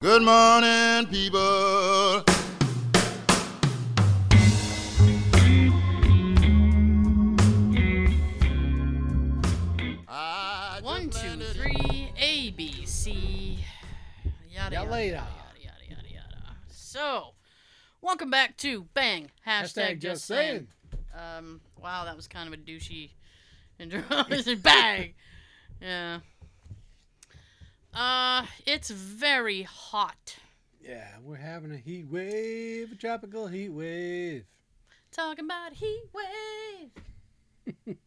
Good morning, people. I One, just two, landed- three, A, B, C. Yada, Ya yada, yada, yada, yada, yada. So, welcome back to Bang. Hashtag, just saying. Um, wow, that was kind of a douchey intro. Bang. Yeah. Uh, it's very hot. Yeah, we're having a heat wave, a tropical heat wave. Talking about heat wave.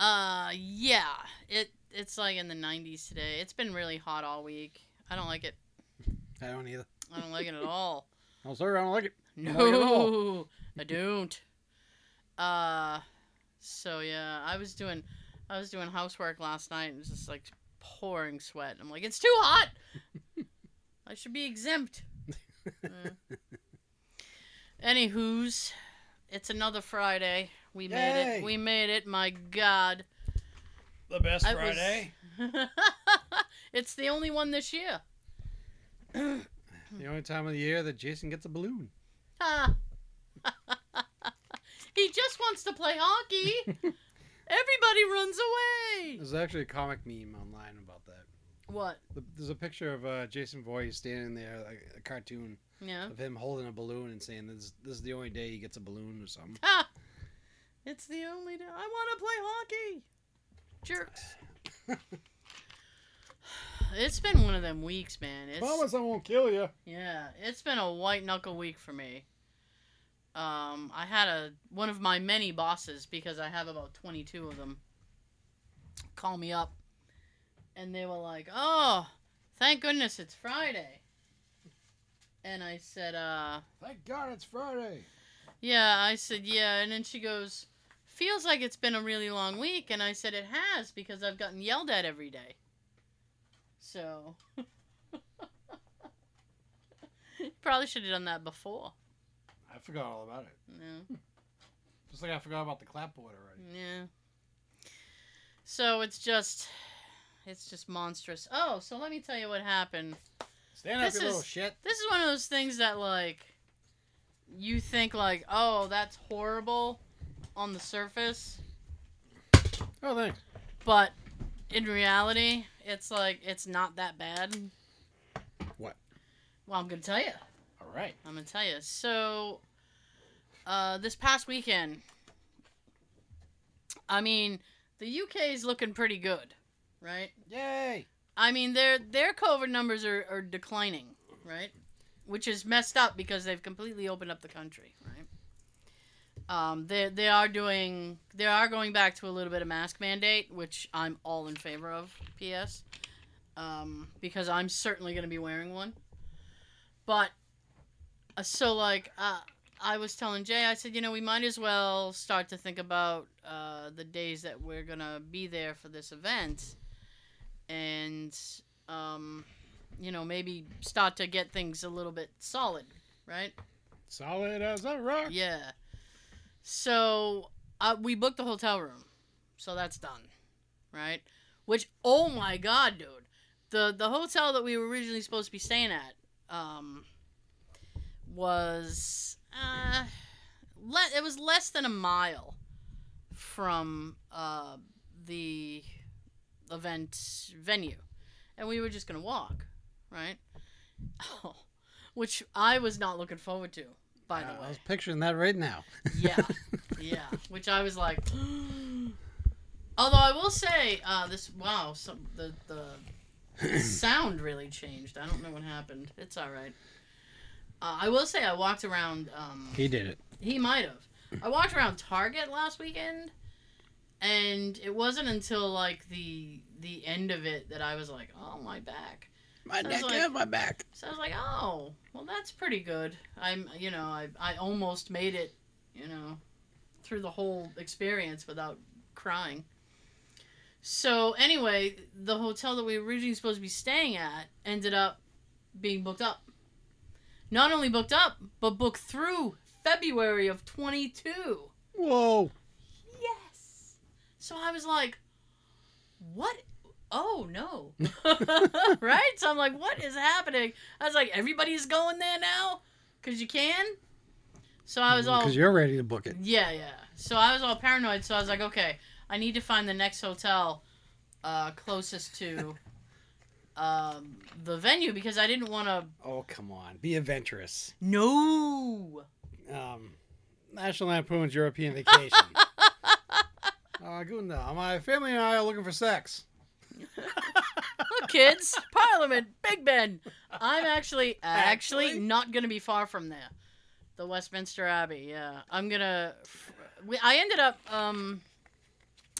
uh, yeah. It it's like in the 90s today. It's been really hot all week. I don't like it. I don't either. I don't like it at all. Oh, sorry, I don't like it. No, Not at all. I don't. Uh, so yeah, I was doing, I was doing housework last night and just like pouring sweat. I'm like, it's too hot. I should be exempt. Uh. Anywho's, it's another Friday. We made it. We made it. My God. The best I was- it's the only one this year. The only time of the year that Jason gets a balloon. Ha. he just wants to play hockey. Everybody runs away. There's actually a comic meme online about that. What? There's a picture of uh, Jason Voorhees standing there, like a cartoon Yeah. of him holding a balloon and saying, "This, this is the only day he gets a balloon or something." Ha! It's the only day I want to play hockey. Jerks. it's been one of them weeks, man. It's I won't kill you. yeah, it's been a white knuckle week for me. Um, I had a one of my many bosses because I have about twenty two of them. Call me up, and they were like, "Oh, thank goodness it's Friday." And I said, "Uh." Thank God it's Friday. Yeah, I said, yeah. And then she goes, feels like it's been a really long week. And I said, it has because I've gotten yelled at every day. So. Probably should have done that before. Forgot all about it. Yeah. Just like I forgot about the clapboard already. Yeah. So it's just. It's just monstrous. Oh, so let me tell you what happened. Stand This up, you little shit. This is one of those things that, like, you think, like, oh, that's horrible on the surface. Oh, thanks. But in reality, it's like it's not that bad. What? Well, I'm gonna tell you. All right. I'm gonna tell you. So, uh, this past weekend, I mean, the UK is looking pretty good, right? Yay! I mean, their their COVID numbers are, are declining, right? Which is messed up because they've completely opened up the country, right? Um, they they are doing they are going back to a little bit of mask mandate, which I'm all in favor of. P.S. Um, because I'm certainly going to be wearing one. But uh, so like uh, I was telling Jay, I said, you know, we might as well start to think about uh, the days that we're gonna be there for this event and um, you know maybe start to get things a little bit solid, right? Solid as a rock. Yeah. So uh, we booked the hotel room, so that's done, right? Which oh my god, dude, the the hotel that we were originally supposed to be staying at um, was uh, le- it was less than a mile from uh, the event venue, and we were just gonna walk, right? Oh, which I was not looking forward to, by the Uh, way. I was picturing that right now. Yeah, yeah. Which I was like. Although I will say, uh, this wow, some the the sound really changed. I don't know what happened. It's all right. Uh, I will say I walked around. Um, he did it. he might have. I walked around Target last weekend, and it wasn't until like the the end of it that I was like, "Oh, my back." My Sounds neck like- and my back. So I was like, "Oh, well, that's pretty good." I'm, you know, I I almost made it, you know, through the whole experience without crying. So anyway, the hotel that we were originally supposed to be staying at ended up being booked up. Not only booked up, but booked through February of 22. Whoa. Yes. So I was like, what oh no, right? So I'm like, what is happening? I was like, everybody's going there now because you can. So I was all Because you're ready to book it. yeah, yeah. So I was all paranoid. So I was like, okay, I need to find the next hotel uh, closest to um, the venue because I didn't want to. Oh, come on. Be adventurous. No. Um, National Lampoon's European Vacation. uh, my family and I are looking for sex. Look, kids, Parliament, Big Ben. I'm actually actually, Actually? not gonna be far from there. The Westminster Abbey. Yeah, I'm gonna. We, I ended up. Um,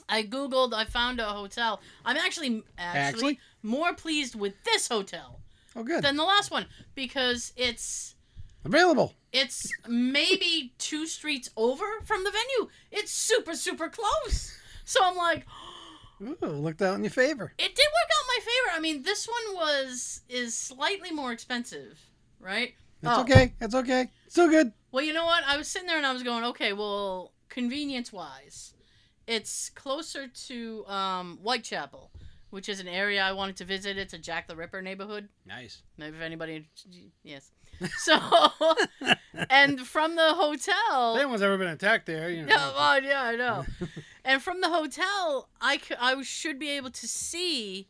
I googled. I found a hotel. I'm actually actually, Actually? More pleased with this hotel Oh, good. than the last one because it's Available. it's maybe two streets over from the venue. It's super super close. So I'm like, Ooh, looked out in your favor. it did work out in my favor. I mean, this one was is slightly more expensive, right? It's Oh. okay. It's okay. Still good. Well, you know what? I was sitting there and I was going, okay, well, convenience wise, it's closer to um, Whitechapel, which is an area I wanted to visit. It's a Jack the Ripper neighborhood. Nice. Maybe if anybody, yes. So, and from the hotel, If anyone's ever been attacked there, you know. Yeah, well, yeah, I know. and from the hotel, I, c- I should be able to see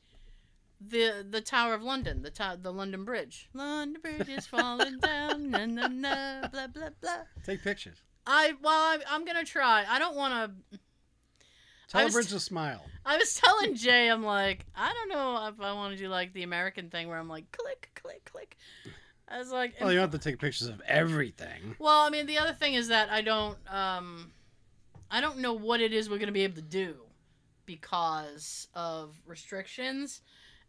the the Tower of London, the to- the London Bridge. London Bridge is falling down, na na na, blah blah blah. Take pictures. I well, I, I'm gonna try. I don't want to. Tell a bridge to smile. I was telling Jay, I'm like, I don't know if I want to do like the American thing where I'm like, click, click, click. I was like, Well, you don't have to take pictures of everything. Well, I mean, the other thing is that I don't, um, I don't know what it is we're gonna be able to do because of restrictions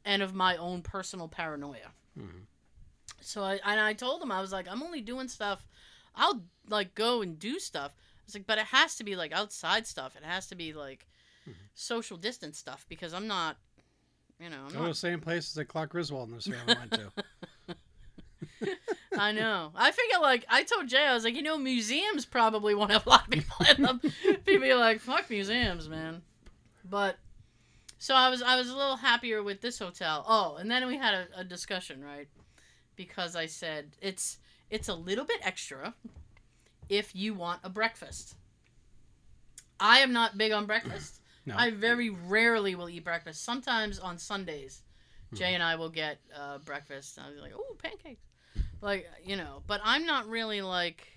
and of my own personal paranoia. Mhm. So I and I told him I was like, I'm only doing stuff. I'll like go and do stuff. Was like, but it has to be like outside stuff. It has to be like Mhm. social distance stuff because I'm not, you know, I'm Go to the not, same places that Clark Griswold and his family went to. I know. I figure like I told Jay, I was like, you know, museums probably won't have a lot of people in them. people are like, fuck museums, man. But so I was I was a little happier with this hotel. Oh, and then we had a, a discussion, right? Because I said it's it's a little bit extra if you want a breakfast. I am not big on breakfast. No. I very rarely will eat breakfast. Sometimes on Sundays, Jay and I will get uh, breakfast. I'll be like, "Oh, pancakes," like you know. But I'm not really like,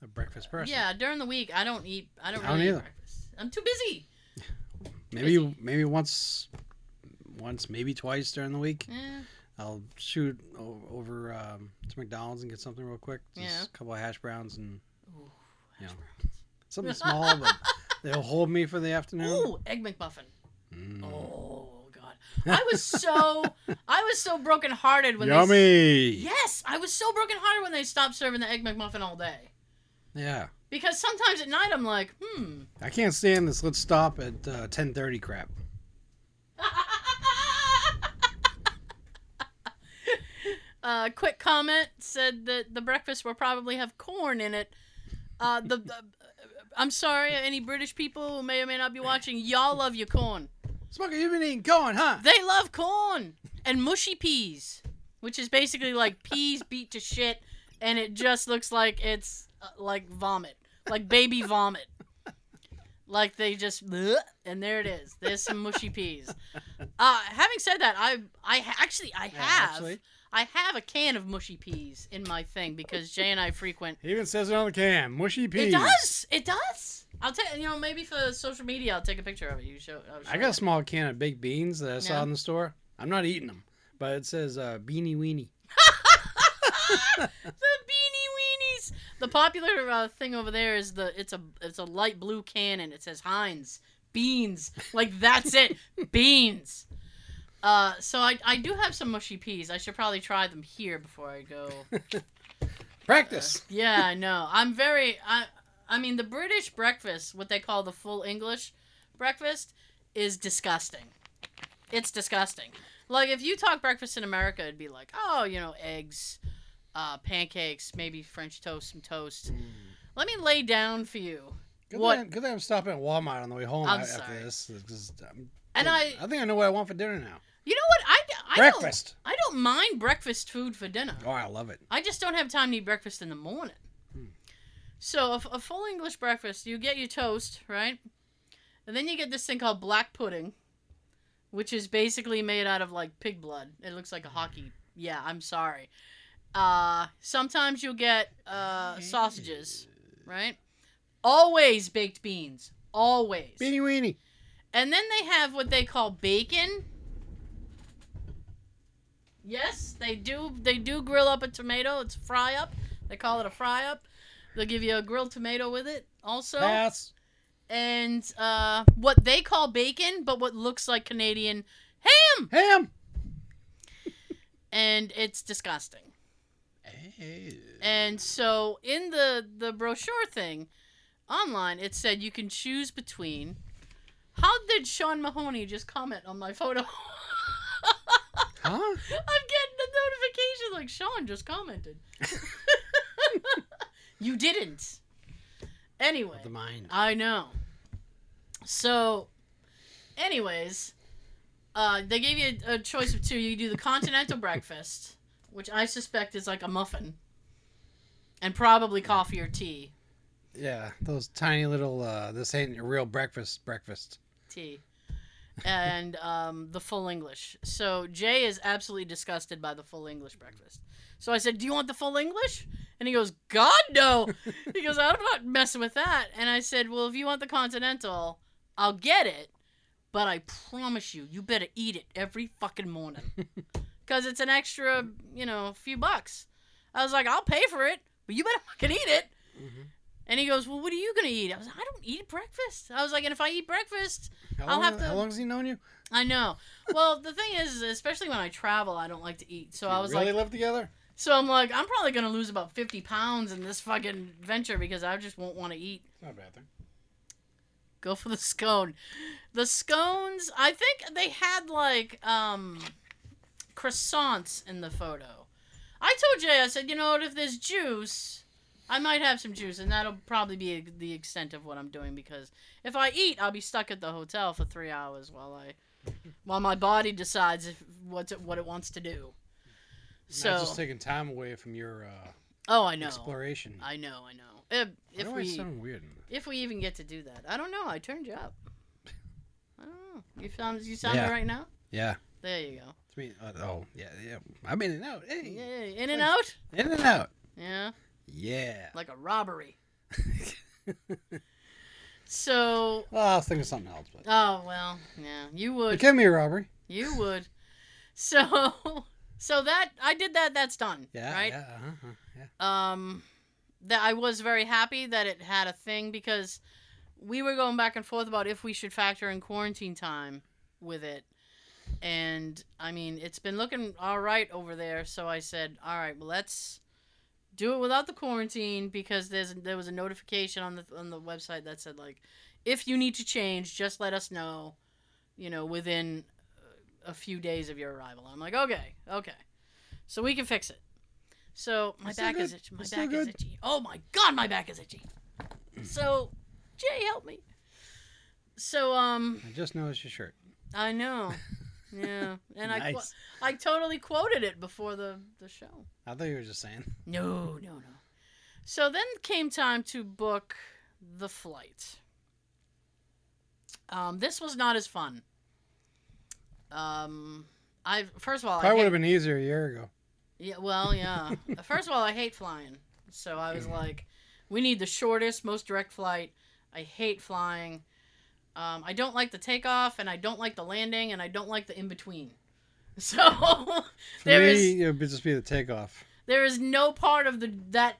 A breakfast person. yeah. During the week, I don't eat. I don't I don't really eat breakfast. I'm too busy. Maybe maybe once, once maybe twice during the week. Eh, I'll shoot over um, to McDonald's and get something real quick. Just Yeah. a couple of hash browns and ooh, Yeah. hash browns. something small, but they'll hold me for the afternoon. Ooh, egg McMuffin. Mm. Oh God, I was so I was so brokenhearted when they. Yummy. Yes, I was so brokenhearted when they stopped serving the egg McMuffin all day. Yeah. Because sometimes at night I'm like, hmm. I can't stand this. Let's stop at uh, ten thirty crap. uh, quick comment said that the breakfast will probably have corn in it. Uh, the, the I'm sorry, any British people who may or may not be watching, y'all love your corn. Smoker, you've been eating corn, huh? They love corn and mushy peas, which is basically like peas beat to shit, and it just looks like it's uh, like vomit, like baby vomit. Like they just, bleh, and there it is. There's some mushy peas. Uh, having said that, I I actually I Yeah, have actually. I have a can of mushy peas in my thing because Jay and I frequent. He even says it on the can. Mushy peas. It does. It does. I'll take you know maybe for social media I'll take a picture of it. You show. Show I got a small can of baked beans that I saw in the store. I'm not eating them, but it says uh, beanie weenie. the beanie weenies. The popular uh, thing over there is the it's a it's a light blue can and it says Heinz beans. Like that's it, beans. Uh, so I I do have some mushy peas. I should probably try them here before I go. Practice. Yeah, I know. I'm very I I mean the British breakfast, what they call the full English breakfast, is disgusting. It's disgusting. Like if you talk breakfast in America, it'd be like, oh, you know, eggs, uh, pancakes, maybe French toast, some toast. Let me lay down for you. Good What- Thing, good thing I'm stopping at Walmart on the way home I'm after sorry. this. And I, I think I know what I want for dinner now. You know what? I, I Don't, I don't mind breakfast food for dinner. Oh, I love it. I just don't have time to eat breakfast in the morning. Hmm. So a, a full English breakfast, you get your toast, right? And then you get this thing called black pudding, which is basically made out of like pig blood. It looks like a hockey. Yeah, I'm sorry. Uh, sometimes you'll get uh, sausages, right? Always baked beans. Always. Beanie weenie. And then they have what they call bacon. Yes, they do. They do grill up a tomato. It's fry up. They call it a fry up. They'll give you a grilled tomato with it also. Pass. And uh, what they call bacon, but what looks like Canadian ham. Ham. And it's disgusting. And so in the the brochure thing online, it said you can choose between. How did Sean Mahoney just comment on my photo? Huh? I'm getting the notification like Sean just commented. you didn't. Anyway, The mind. I know. So, anyways, uh, they gave you a, a choice of two. You do the continental breakfast, which I suspect is like a muffin, and probably coffee or tea. Yeah, those tiny little. uh This ain't a real breakfast. Breakfast. Tea. And um, the full English. So Jay is absolutely disgusted by the full English breakfast. So I said, "Do you want the full English?" And he goes, "God no." he goes, "I'm not messing with that." And I said, "Well, if you want the continental, I'll get it, but I promise you, you better eat it every fucking morning, because it's an extra, you know, a few bucks." I was like, "I'll pay for it, but you better fucking eat it." Mhm. And he goes, "Well, what are you gonna eat?" I was like, "I don't eat breakfast." I was like, "And if I eat breakfast, How I'll long, have to- How long has he known you? I know. Well, the thing is, especially when I travel, I don't like to eat. So I was really like, live together? so I'm like, I'm probably gonna lose about 50 pounds in this fucking venture because I just won't want to eat. Not a bad thing. Go for the scone. The scones, I think they had like um croissants in the photo. I told Jay, I said, you know what, if there's juice, I might have some juice, and that'll probably be the extent of what I'm doing because if I eat, I'll be stuck at the hotel for three hours while I, while my body decides if what's it, what it wants to do. So, Not just taking time away from your uh, oh, I know, exploration. I know, I know. If, if Why do I we, sound weird? if we even get to do that, I don't know. I turned you up. I don't know. You sound, you sound Yeah. right now. Yeah. There you go. It's me. Uh, oh, yeah, yeah. I'm in and out. Hey. Yeah, in and out. In and out. Yeah, Yeah. like a robbery. So, Well, I was thinking something else, but oh well, yeah, you would. it can be a robbery. you would. So, so that I did that. That's done. Yeah. Right. Yeah. Uh-huh, yeah. um that I was very happy that it had a thing because we were going back and forth about if we should factor in quarantine time with it. And I mean, it's been looking all right over there, so I said, "All right, well, let's do it without the quarantine because there's there was a notification on the on the website that said like if you need to change, just let us know, you know, within uh, a few days of your arrival." I'm like, "Okay, okay." So we can fix it. So my It's still back is itchy. My It's still back is itchy. Oh my god, my back is itchy. So, Jay, help me. So, um, I just noticed your shirt. I know, yeah, and I nice. I totally quoted it before the the show. I thought you were just saying. No, no, no. So then came time to book the flight. Um, this was not as fun. Um, I first of all, I Probably would have been easier a year ago. Yeah, well, yeah. First of all, I hate flying. So I was like, we need the shortest, most direct flight. I hate flying. Um, I don't like the takeoff, and I don't like the landing, and I don't like the in between. So there me, is it would just be the takeoff. there is no part of the that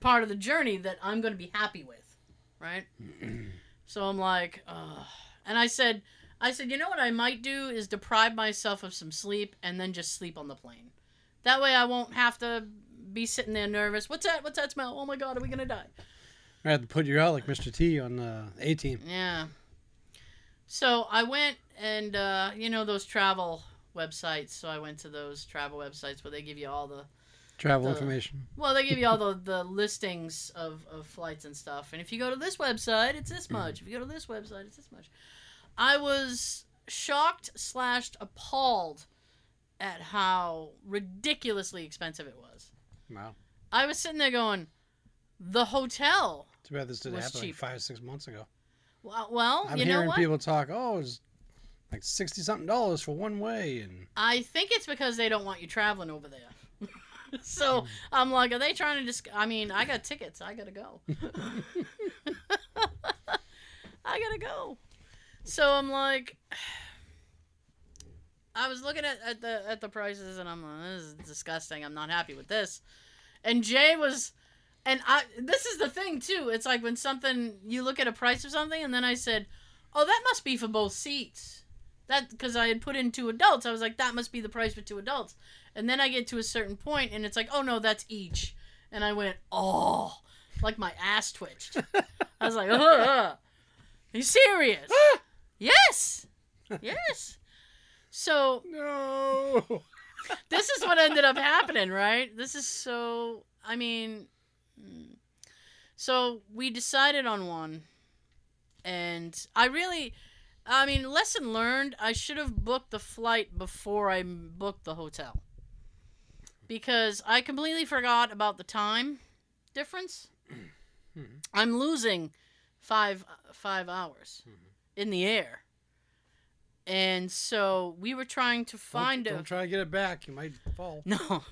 part of the journey that I'm going to be happy with, right? so I'm like, Ugh. and I said, I said, you know what I might do is deprive myself of some sleep and then just sleep on the plane. That way I won't have to be sitting there nervous. What's that? What's that smell? Oh my god, are we gonna die? I had to put you out like Mr. T on the A team. Yeah. So I went and uh, you know those travel websites. So I went to those travel websites where they give you all the Travel The- information. Well, they give you all the, the listings of, of flights and stuff. And if you go to this website, it's this much. If you go to this website, it's this much. I was shocked slashed appalled at how ridiculously expensive it was. Wow. I was sitting there going, the hotel. Too bad this didn't happen cheap. like five, six months ago. Well, well I'm you know hearing what? people talk, oh, it's like sixty something dollars for one way, and I think it's because they don't want you traveling over there. so hmm. I'm like, are they trying to just? I mean, I got tickets. I gotta go. I gotta go. So I'm like, I was looking at, at the at the prices, and I'm like, this is disgusting. I'm not happy with this. And Jay was, and I. This is the thing too. It's like when something you look at a price of something, and then I said, oh, that must be for both seats. That because I had put in two adults, I was like, that must be the price for two adults. And then I get to a certain point, and it's like, oh no, that's each. And I went, oh, like my ass twitched. I was like, uh, uh, uh. are you serious? Ah! yes, yes. So no. this is what ended up happening, right? This is so. I mean, mm. so we decided on one, and I really, I mean, lesson learned. I should have booked the flight before I booked the hotel, because I completely forgot about the time difference. Mhm. I'm losing five five hours in the air. And so we were trying to find don't, a don't try to get it back. You might fall. no.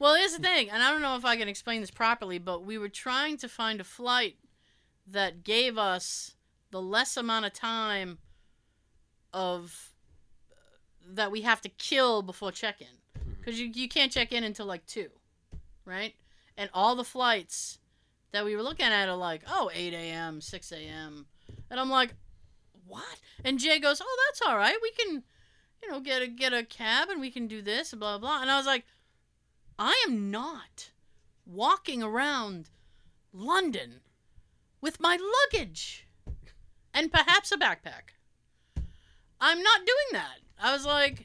Well, here's the thing, and I don't know if I can explain this properly, but we were trying to find a flight that gave us the less amount of time of uh, that we have to kill before check-in, mm-hmm. because you you can't check in until like two, right? And all the flights that we were looking at are like, oh, 8 a.m., 6 a.m., and I'm like, what? And Jay goes, oh, that's all right. We can, you know, get a get a cab and we can do this and blah blah. And I was like, I am not walking around London with my luggage and perhaps a backpack. I'm not doing that. I was like,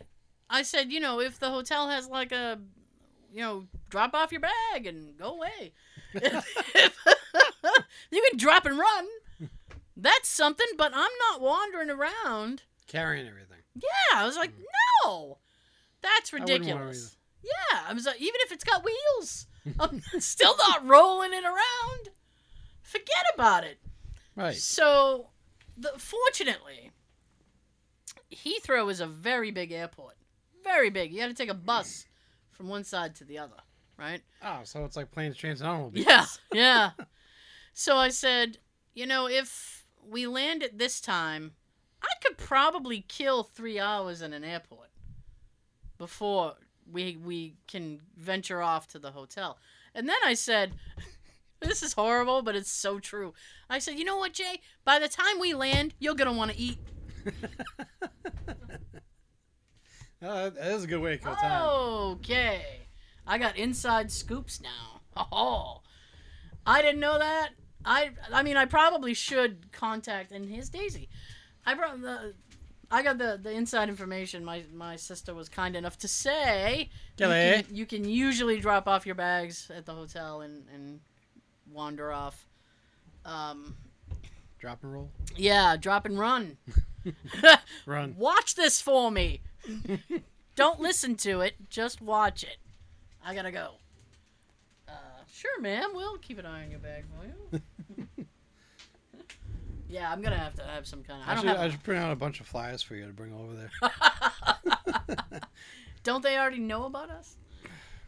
I said, you know, if the hotel has like a, you know, drop off your bag and go away. you can drop and run. That's something, but I'm not wandering around. Carrying everything. Yeah, I was like, hmm. no, that's ridiculous. Yeah, I was like, even if it's got wheels, I'm still not rolling it around. Forget about it. Right. So, the, fortunately, Heathrow is a very big airport. Very big. You got to take a bus from one side to the other, right? Oh, so it's like planes, trains, and automobiles. Yeah, yeah. So I said, you know, if we land at this time, I could probably kill three hours in an airport before we we can venture off to the hotel. And then I said, this is horrible, but it's so true. I said, you know what, Jay? By the time we land, you're gonna want to eat. Oh, that is a good way to kill time. Okay. I got inside scoops now. Oh. I didn't know that. I I mean I probably should contact and here's Daisy. I brought the I got the, the inside information. My my sister was kind enough to say you can, you can usually drop off your bags at the hotel and, and wander off. Um, Drop and roll. yeah, drop and run. Run. Watch this for me. Don't listen to it. Just watch it. I gotta go. Uh, sure, ma'am. We'll keep an eye on your bag for you. yeah, I'm gonna have to have some kind of. I should, have. I should print out a bunch of flyers for you to bring over there. don't they already know about us?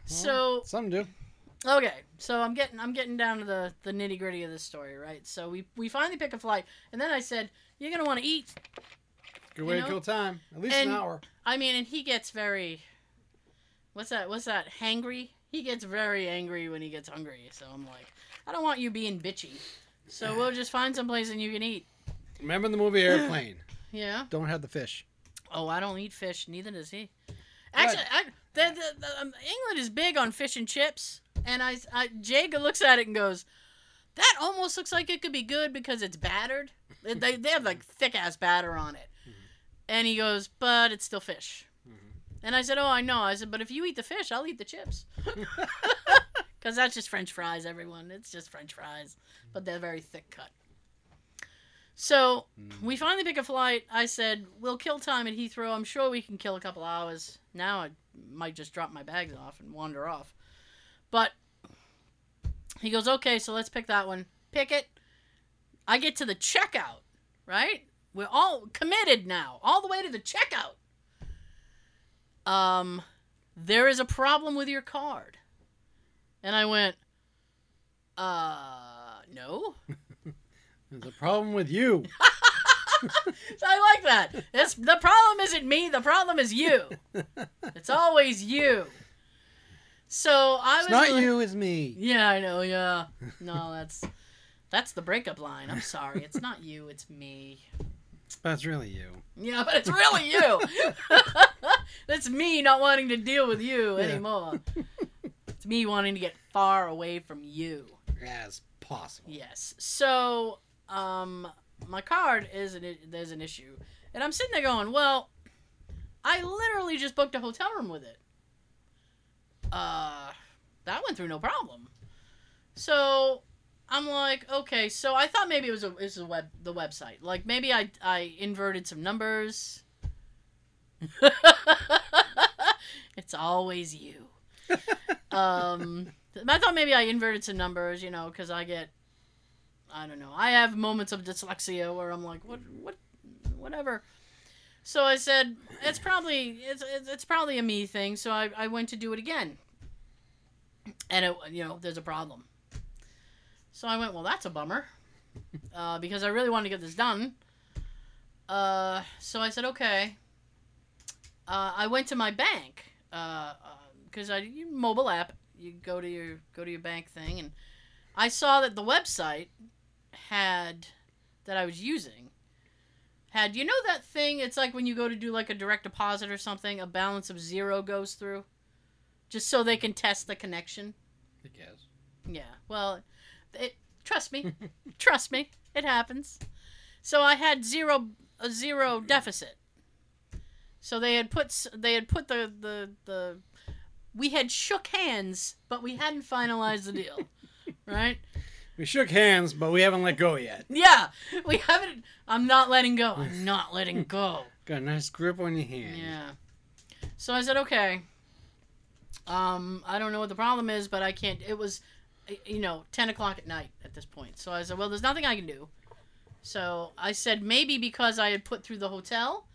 So Some do. okay, so I'm getting I'm getting down to the the nitty gritty of this story, right? So we we finally pick a flight, and then I said, "You're gonna want to eat." Good way You to kill time. At least And- an hour. I mean, and he gets very. What's that? What's that? Hangry. He gets very angry when he gets hungry. So I'm like, I don't want you being bitchy. So we'll just find some place and you can eat. Remember the movie Airplane? Yeah. Don't have the fish. Oh, I don't eat fish. Neither does he. Actually, I, the, the, the, um, England is big on fish and chips, and I, I Jake looks at it and goes, "That almost looks like it could be good because it's battered. They, they, they have like thick ass batter on it." And he goes, "But it's still fish." And I said, "Oh, I know." I said, "But if you eat the fish, I'll eat the chips." Because that's just French fries, everyone. It's just French fries, but they're very thick cut. So Mm. we finally pick a flight. I said, we'll kill time at Heathrow. I'm sure we can kill a couple hours. Now I might just drop my bags off and wander off. But he goes, okay, so let's pick that one. Pick it. I get to the checkout, right? We're all committed now, all the way to the checkout. Um, there is a problem with your card. And I went, uh, no. There's a problem with you. So I like that. It's, the problem isn't me. The problem is you. It's always you. So I It's was not like- you, it's me. Yeah, I know. Yeah. No, that's that's the breakup line. I'm sorry. It's not you. It's me. That's really you. Yeah, but it's really you. that's me not wanting to deal with you Yeah. anymore. Me wanting to get far away from you. As possible. Yes. So, um, my card is an there's an issue, and I'm sitting there going, well, I literally just booked a hotel room with it. Uh, that went through no problem. So, I'm like, okay. So I thought maybe it was a it was a web the website. Like maybe I I inverted some numbers. it's always you. Um, I thought maybe I inverted some numbers, you know, because I get, I don't know, I have moments of dyslexia where I'm like, what, what, whatever. So I said, it's probably, it's, it's, probably a me thing. So I, I went to do it again, and it, you know, there's a problem. So I went, well, that's a bummer, uh, because I really wanted to get this done. Uh, so I said, okay. Uh, I went to my bank, uh, because I you- mobile app you go to your go to your bank thing and I saw that the website had that I was using had you know that thing it's like when you go to do like a direct deposit or something a balance of zero goes through? Just so they can test the connection? I guess. yeah well it trust me trust me it happens. So I had zero a zero deficit. So they had put they had put the the the we had shook hands, but we hadn't finalized the deal, right? We shook hands, but we haven't let go yet. Yeah, we haven't. I'm not letting go. I'm not letting go. Got a nice grip on your hand. Yeah. So I said, okay. Um, I don't know what the problem is, but I can't. It was, you know, ten o'clock at night at this point. So I said, well, there's nothing I can do. So I said maybe because I had put through the hotel,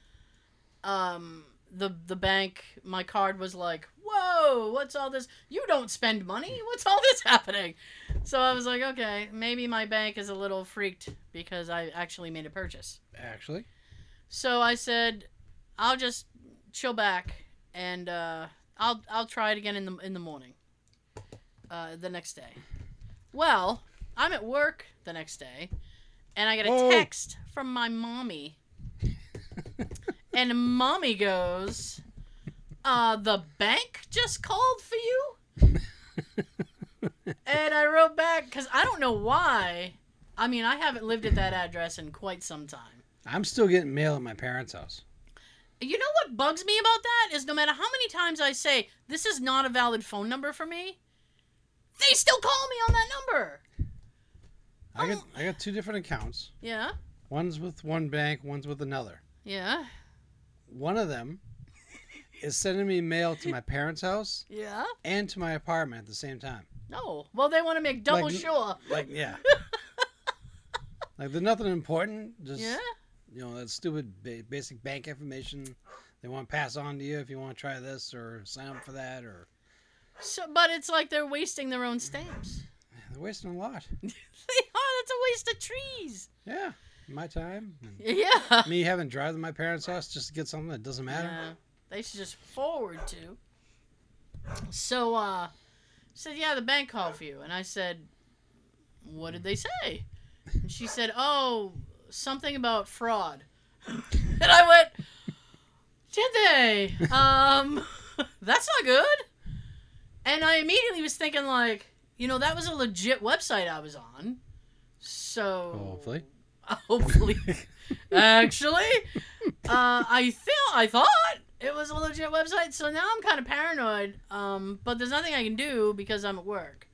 um, the the bank, my card was like, whoa, what's all this? You don't spend money. What's all this happening? So I was like, okay, maybe my bank is a little freaked because I actually made a purchase. Actually, So I said, I'll just chill back and uh, I'll I'll try it again in the in the morning. Uh, the next day. Well, I'm at work the next day, and I get a Whoa. text from my mommy, and mommy goes, "Uh, the bank just called for you." and I wrote back because I don't know why. I mean, I haven't lived at that address in quite some time. I'm still getting mail at my parents' house. You know what bugs me about that is no matter how many times I say this is not a valid phone number for me, they still call me on that number. I got I got two different accounts. Yeah, One's with one bank, one's with another. yeah, One of them is sending me mail to my parents' house yeah. and to my apartment at the same time. No, well they want to make double Like- sure. Like yeah. like there's nothing important. Just Yeah, you know that stupid ba- basic bank information they want to pass on to you if you want to try this or sign up for that or so but it's like they're wasting their own stamps. they're wasting a lot. they are. That's a waste of trees. Yeah, my time. Yeah. me having to drive to my parents' house just to get something that doesn't matter. Yeah, they should just forward to. So, uh, said, yeah, the bank called for you. And I said, what did they say? And she said, oh, something about fraud. and I went, did they? Um, that's not good. And I immediately was thinking, like, you know, that was a legit website I was on. So Hopefully. hopefully actually uh, i feel i thought it was a legit website so now i'm kind of paranoid um, but there's nothing i can do because i'm at work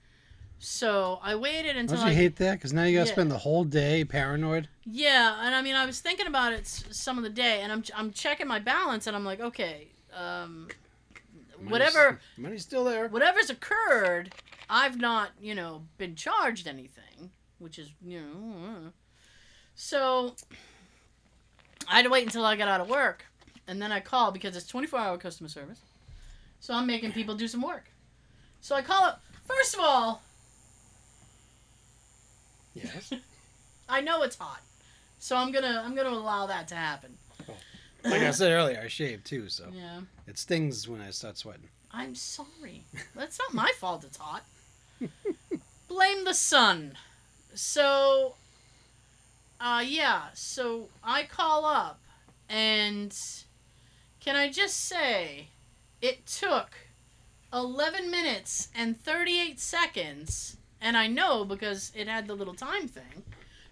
So I waited until Don't you I hate that? Because now you got to Yeah. spend the whole day paranoid. Yeah, and I mean, I was thinking about it some of the day, and I'm I'm checking my balance, and I'm like, okay, um, whatever Money's still there. whatever's occurred, I've not you know been charged anything, which is you know, uh. So I had to wait until I got out of work, and then I called because it's 24 hour customer service, so I'm making people do some work. So I call up. First of all, Yes. I know it's hot, so I'm gonna I'm gonna allow that to happen. Oh. like I said earlier, I shave too, so Yeah. it stings when I start sweating. I'm sorry. That's not my fault it's hot. Blame the sun. So, uh, yeah, so I call up, and can I just say, it took 11 minutes and 38 seconds, and I know because it had the little time thing,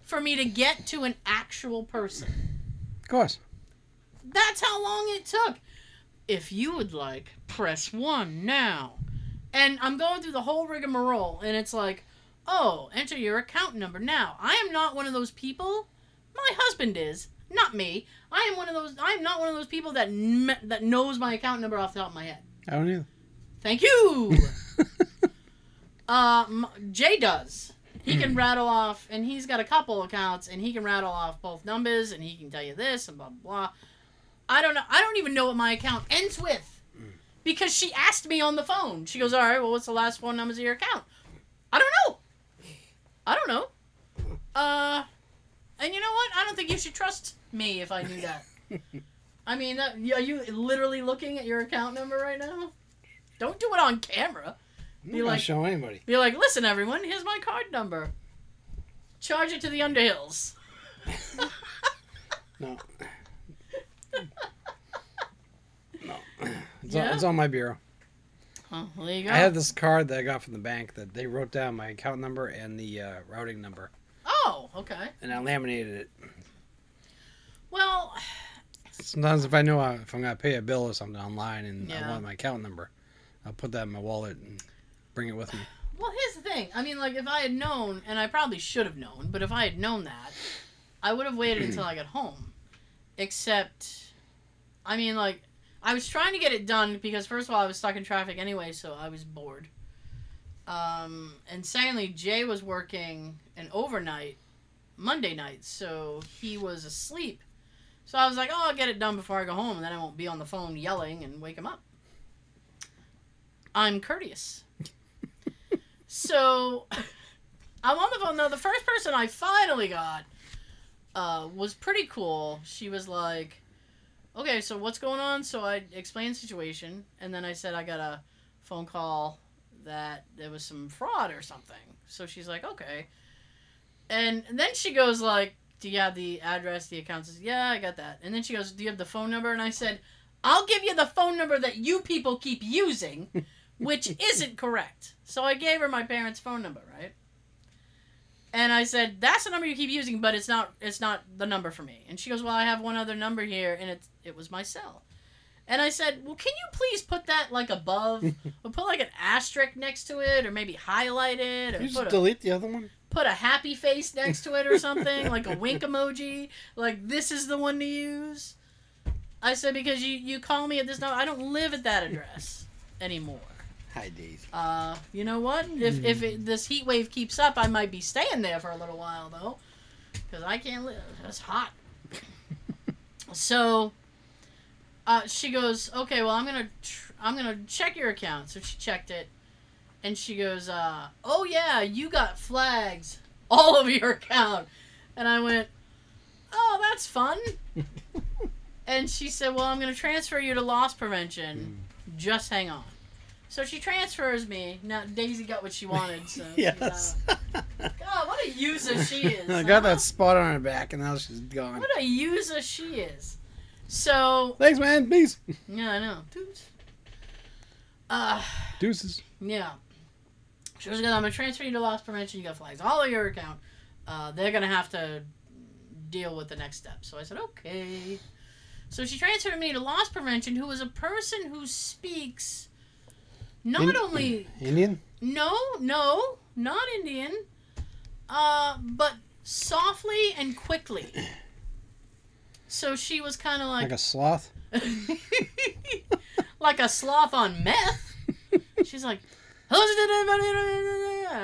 for me to get to an actual person. Of course. That's how long it took. If you would like, press one now. And I'm going through the whole rigmarole, and it's like, oh, enter your account number now. I am not one of those people. My husband is, not me. I am one of those. I am not one of those people that kn- that knows my account number off the top of my head. I don't either. Thank you. um, Jay does. He can rattle off, and he's got a couple accounts, and he can rattle off both numbers, and he can tell you this and blah blah blah. I don't know. I don't even know what my account ends with, because she asked me on the phone. She goes, "All right, well, what's the last four numbers of your account?" I don't know. I don't know. Uh, and you know what? I don't think you should trust me if I knew that. I mean, that, are you literally looking at your account number right now? Don't do it on camera. I'm Be not like- show anybody. Be like, listen, everyone, here's my card number. Charge it to the Underhills. No. no. It's, Yeah? on, it's on my bureau. Oh, well, there you go. I had this card that I got from the bank that they wrote down my account number and the uh, routing number, Oh, okay. and I laminated it. Well, Sometimes if I know I, if I'm gonna pay a bill or something online and Yeah. I want my account number, I'll put that in my wallet and bring it with me. well, here's the thing. I mean, like, if I had known, and I probably should have known, but if I had known that, I would have waited until I got home. Except, I mean, like, I was trying to get it done because, first of all, I was stuck in traffic anyway, so I was bored. Um, and secondly, Jay was working an overnight Monday night, so he was asleep. So I was like, oh, I'll get it done before I go home, and then I won't be on the phone yelling and wake him up. I'm courteous. so I'm on the phone. Now, the first person I finally got uh, was pretty cool. She was like, okay, so what's going on? So I explained the situation, and then I said I got a phone call that there was some fraud or something. So she's like, okay. And then she goes like, do you have the address, the account? Says, yeah, I got that. And then she goes, do you have the phone number? And I said, I'll give you the phone number that you people keep using, which isn't correct. So I gave her my parents' phone number, right? And I said, "That's the number you keep using, but it's not. It's not the number for me." And she goes, "Well, I have one other number here, and it's it was my cell." And I said, "Well, can you please put that like above, or put like an asterisk next to it, or maybe highlight it, or just a, delete the other one. put a happy face next to it or something, like a wink emoji. Like this is the one to use." I said, "Because you you call me at this number. I don't live at that address anymore." Hi, Dave. Uh, you know what? If if it, this heat wave keeps up, I might be staying there for a little while though, because I can't live. It's hot. so, uh, she goes, okay, well, I'm gonna tr- I'm gonna check your account. So she checked it, and she goes, uh, oh yeah, you got flags all over your account, and I went, oh, that's fun. and she said, well, I'm gonna transfer you to loss prevention. Just hang on. So she transfers me. Now Daisy got what she wanted. So she's, yes. uh, God, what a user she is. I huh? got that spot on her back, and now she's gone. What a user she is. So Thanks, man. Peace. yeah, I know. Dudes. Uh, Deuces. yeah. She was gonna. I'm gonna transfer you to loss prevention. You got flags all over your account. Uh, they're gonna have to deal with the next step. So I said okay. So she transferred me to loss prevention, who is a person who speaks not In- only Indian. No, no. not Indian, uh, but softly and quickly. So she was kind of Like like a sloth. like a sloth on meth. She's like, and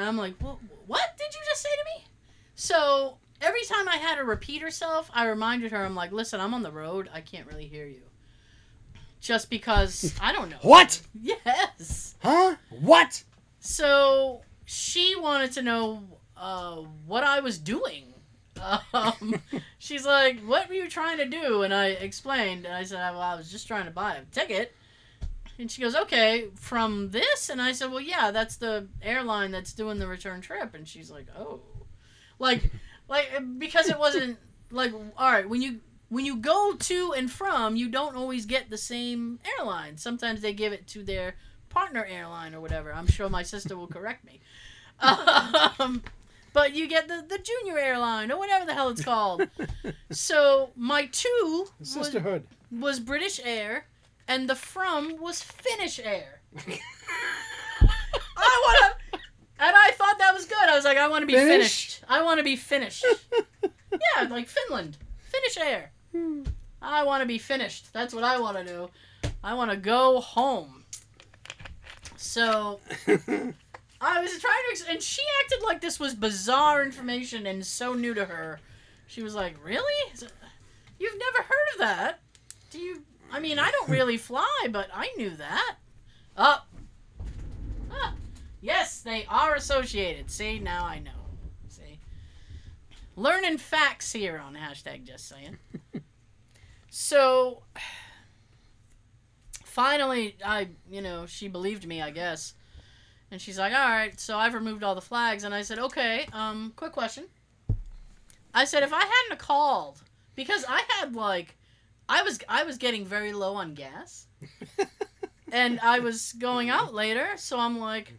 I'm like, "Wha- what did you just say to me? So every time I had her repeat herself, I reminded her, I'm like, listen, I'm on the road. I can't really hear you. Just because I don't know. What? Yes. Huh? What? So she wanted to know uh, what I was doing. Um, she's like, "What were you trying to do?" And I explained, and I said, "Well, I was just trying to buy a ticket." And she goes, "Okay, from this?" And I said, "Well, yeah, that's the airline that's doing the return trip." And she's like, "Oh, like, like because it wasn't like all right when you." When you go to and from, you don't always get the same airline. Sometimes they give it to their partner airline or whatever. I'm sure my sister will correct me. Um, but you get the, the junior airline or whatever the hell it's called. so my two was, Sisterhood. was British Air, and the from was Finnish Air. I want to, and I thought that was good. I was like, I want to be Finnish? finished. I want to be finished. yeah, like Finland, Finnish Air. I want to be finished. That's what I want to do. I want to go home. So I was trying to, and she acted like this was bizarre information and so new to her. She was like, "Really? You've never heard of that? Do you? I mean, I don't really fly, but I knew that." Up. Ah, yes, they are associated. See, now I know. Learning facts here on hashtag Just Saying. so, finally, I, you know, she believed me, I guess. And she's like, all right, so I've removed all the flags. And I said, okay, um, quick question. I said, if I hadn't called, because I had like, I was I was getting very low on gas, and I was going out later, so I'm like,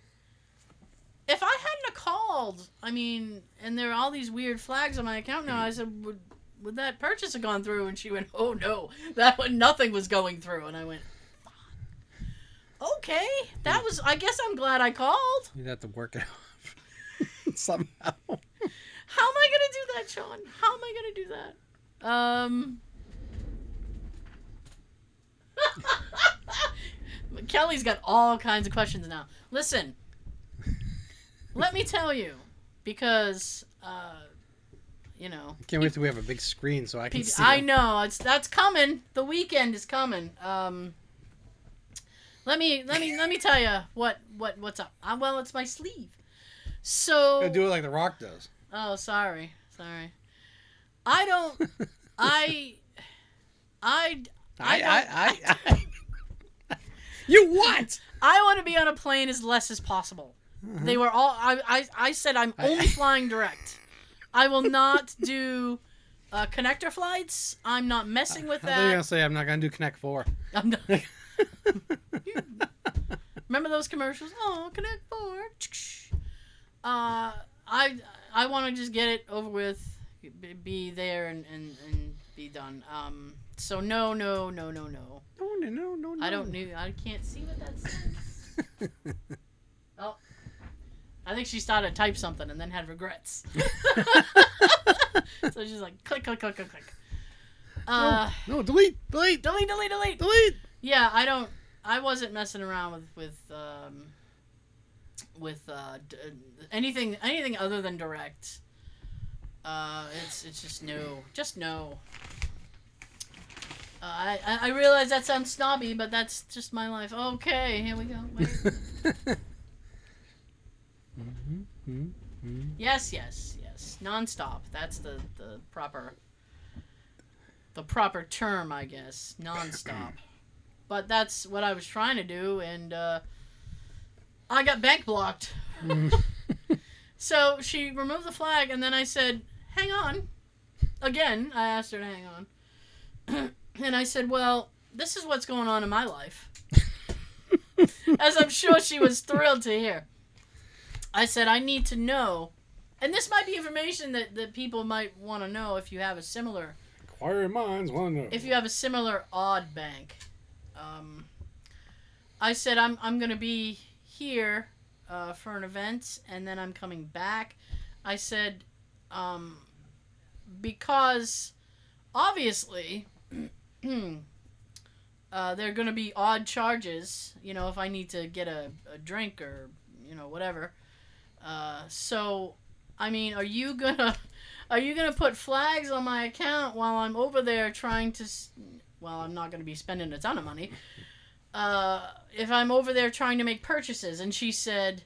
if I hadn't called, I mean, and there are all these weird flags on my account now. I said, would would that purchase have gone through? And she went, oh no, that one, nothing was going through. And I went, okay, that was. I guess I'm glad I called. You'd have to work it out somehow. How am I gonna do that, Sean? How am I gonna do that? Um. Kelly's got all kinds of questions now. Listen, let me tell you, because uh, you know, Can't wait till we have a big screen so I can see. I them. know it's that's coming. The weekend is coming. Um, let me let me let me tell you what what what's up. Uh, well, it's my sleeve. So Gotta do it like The Rock does. Oh, sorry, sorry. I don't. I. I. I, don't- I, I, I, you what? I want to be on a plane as less as possible. They were all. I. I. I said I'm only flying direct. I will not do uh, connector flights. I'm not messing with I you were gonna say I'm not gonna do Connect Four. I'm not. Remember those commercials? Oh, Connect Four. Uh, I I want to just get it over with, be- be there and, and, and be done. Um, so no, no, no, no, no. No, no, no, no. I don't know. I can't see what that says. I think she started to type something and then had regrets. so she's like, click, click, click, click, click. Uh, no, delete, delete, delete, delete, delete. delete. Yeah, I don't. I wasn't messing around with with um, with uh, d- anything anything other than direct. Uh, it's it's just no, just no. Uh, I I I realize that sounds snobby, but that's just my life. Okay, here we go. Mm-hmm. yes, yes, yes. Nonstop. That's the the proper the proper term, I guess. Nonstop. but that's what I was trying to do, and uh, I got bank blocked. So she removed the flag, and then I said, "Hang on." Again, I asked her to hang on, and I said, "Well, this is what's going on in my life." As I'm sure she was thrilled to hear. I said, "I need to know." And this might be information that, that people might want to know if you have a similar Inquiring minds want to know. if you have a similar odd bank. Um, I said I'm I'm gonna be here uh, for an event, and then I'm coming back. I said, um, because obviously, uh, there are going to be odd charges. You know, if I need to get a, a drink or you know whatever. Uh, so, I mean, are you gonna are you gonna put flags on my account while I'm over there trying to? Well, I'm not gonna be spending a ton of money. Uh, if I'm over there trying to make purchases, and she said,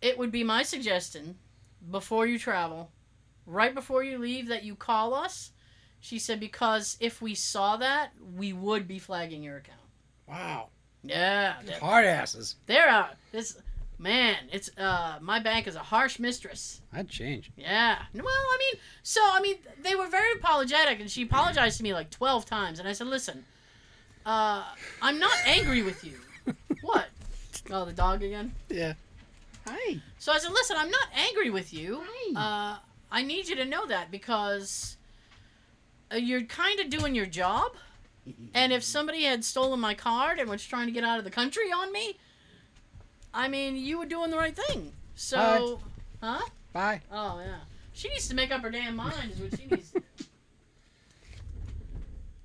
it would be my suggestion before you travel, right before you leave, that you call us. She said because if we saw that, we would be flagging your account. Wow. Yeah, Hard asses. they're out. This man, it's uh, my bank is a harsh mistress. I'd change. Yeah. Well, I mean, so I mean, they were very apologetic, and she apologized to me like twelve times, and I said, "Listen, uh, I'm not angry with you. what? Oh, the dog again. Yeah. Hi. So I said, "Listen, I'm not angry with you. Uh, I need you to know that because uh, you're kind of doing your job, and if somebody had stolen my card and was trying to get out of the country on me, I mean, you were doing the right thing. So, huh? Bye. Oh yeah. She needs to make up her damn mind. Is what she needs.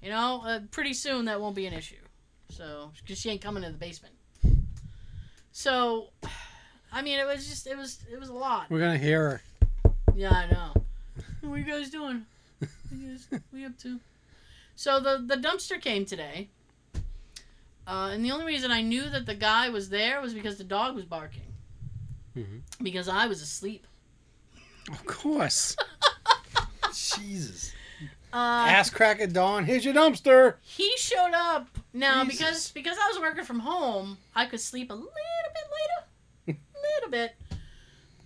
You know, uh, pretty soon that won't be an issue. So, because she ain't coming to the basement. So, I mean, it was just it was it was a lot. We're gonna hear her. Yeah, I know. What are you guys doing? What you guys what you up to? So the the dumpster came today. Uh, and the only reason I knew that the guy was there was because the dog was barking. Mhm. Because I was asleep. Of course. Jesus. Uh, Ass crack at dawn. Here's your dumpster. he showed up now Jesus. because because I was working from home. I could sleep a little bit later, little bit.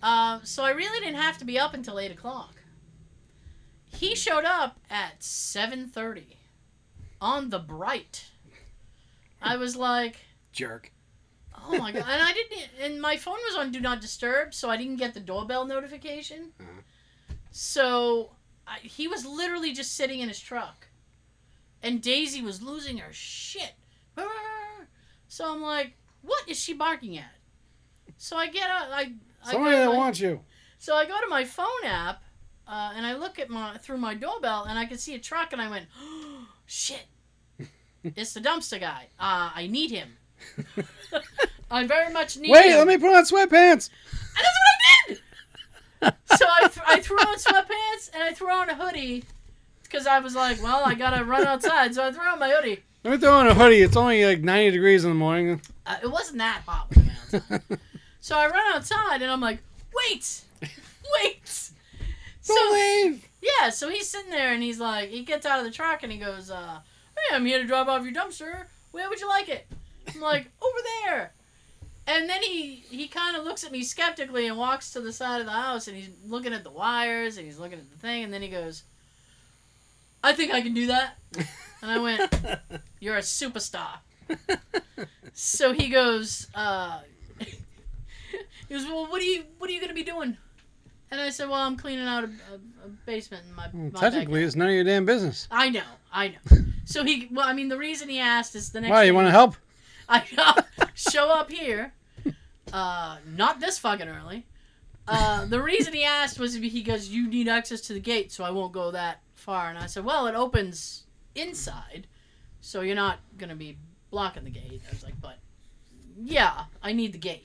Uh, so I really didn't have to be up until eight o'clock. He showed up at seven thirty, on the bright. I was like, Jerk. oh my god! And I didn't. And my phone was on do not disturb, so I didn't get the doorbell notification. Uh-huh. So I, he was literally just sitting in his truck, and Daisy was losing her shit. So I'm like, what is she barking at? So I get out. I, I Somebody that wants you. so I go to my phone app, uh, and I look at my through my doorbell, and I can see a truck, and I went, oh, "Shit, it's the dumpster guy. Uh, I need him. I very much need Wait, him." let me put on sweatpants. And that's what I did. so I, th- I threw on sweatpants and I threw on a hoodie because I was like, well, I gotta run outside. So I threw on my hoodie. Let me throw on a hoodie. It's only like 90 degrees in the morning. Uh, it wasn't that hot when I went outside. so I run outside and I'm like, wait, wait. So Don't leave. yeah, so he's sitting there and he's like, he gets out of the truck and he goes, uh, hey, I'm here to drop off your dumpster. Where would you like it? I'm like, over there. And then he he kind of looks at me skeptically and walks to the side of the house and he's looking at the wires and he's looking at the thing and then he goes, I think I can do that. And I went, You're a superstar. So he goes, uh, he goes, Well, what are you what are you gonna be doing? And I said, Well, I'm cleaning out a, a, a basement in my, Well, my technically, backyard." it's none of your damn business. I know, I know. So he, well, I mean, the reason he asked is the next. Why, you want to help? I know. Show up here. Uh, not this fucking early. Uh, the reason he asked was he goes, "You need access to the gate, so I won't go that far." And I said, "Well, it opens inside, so you're not gonna be blocking the gate." I was like, "But yeah, I need the gate."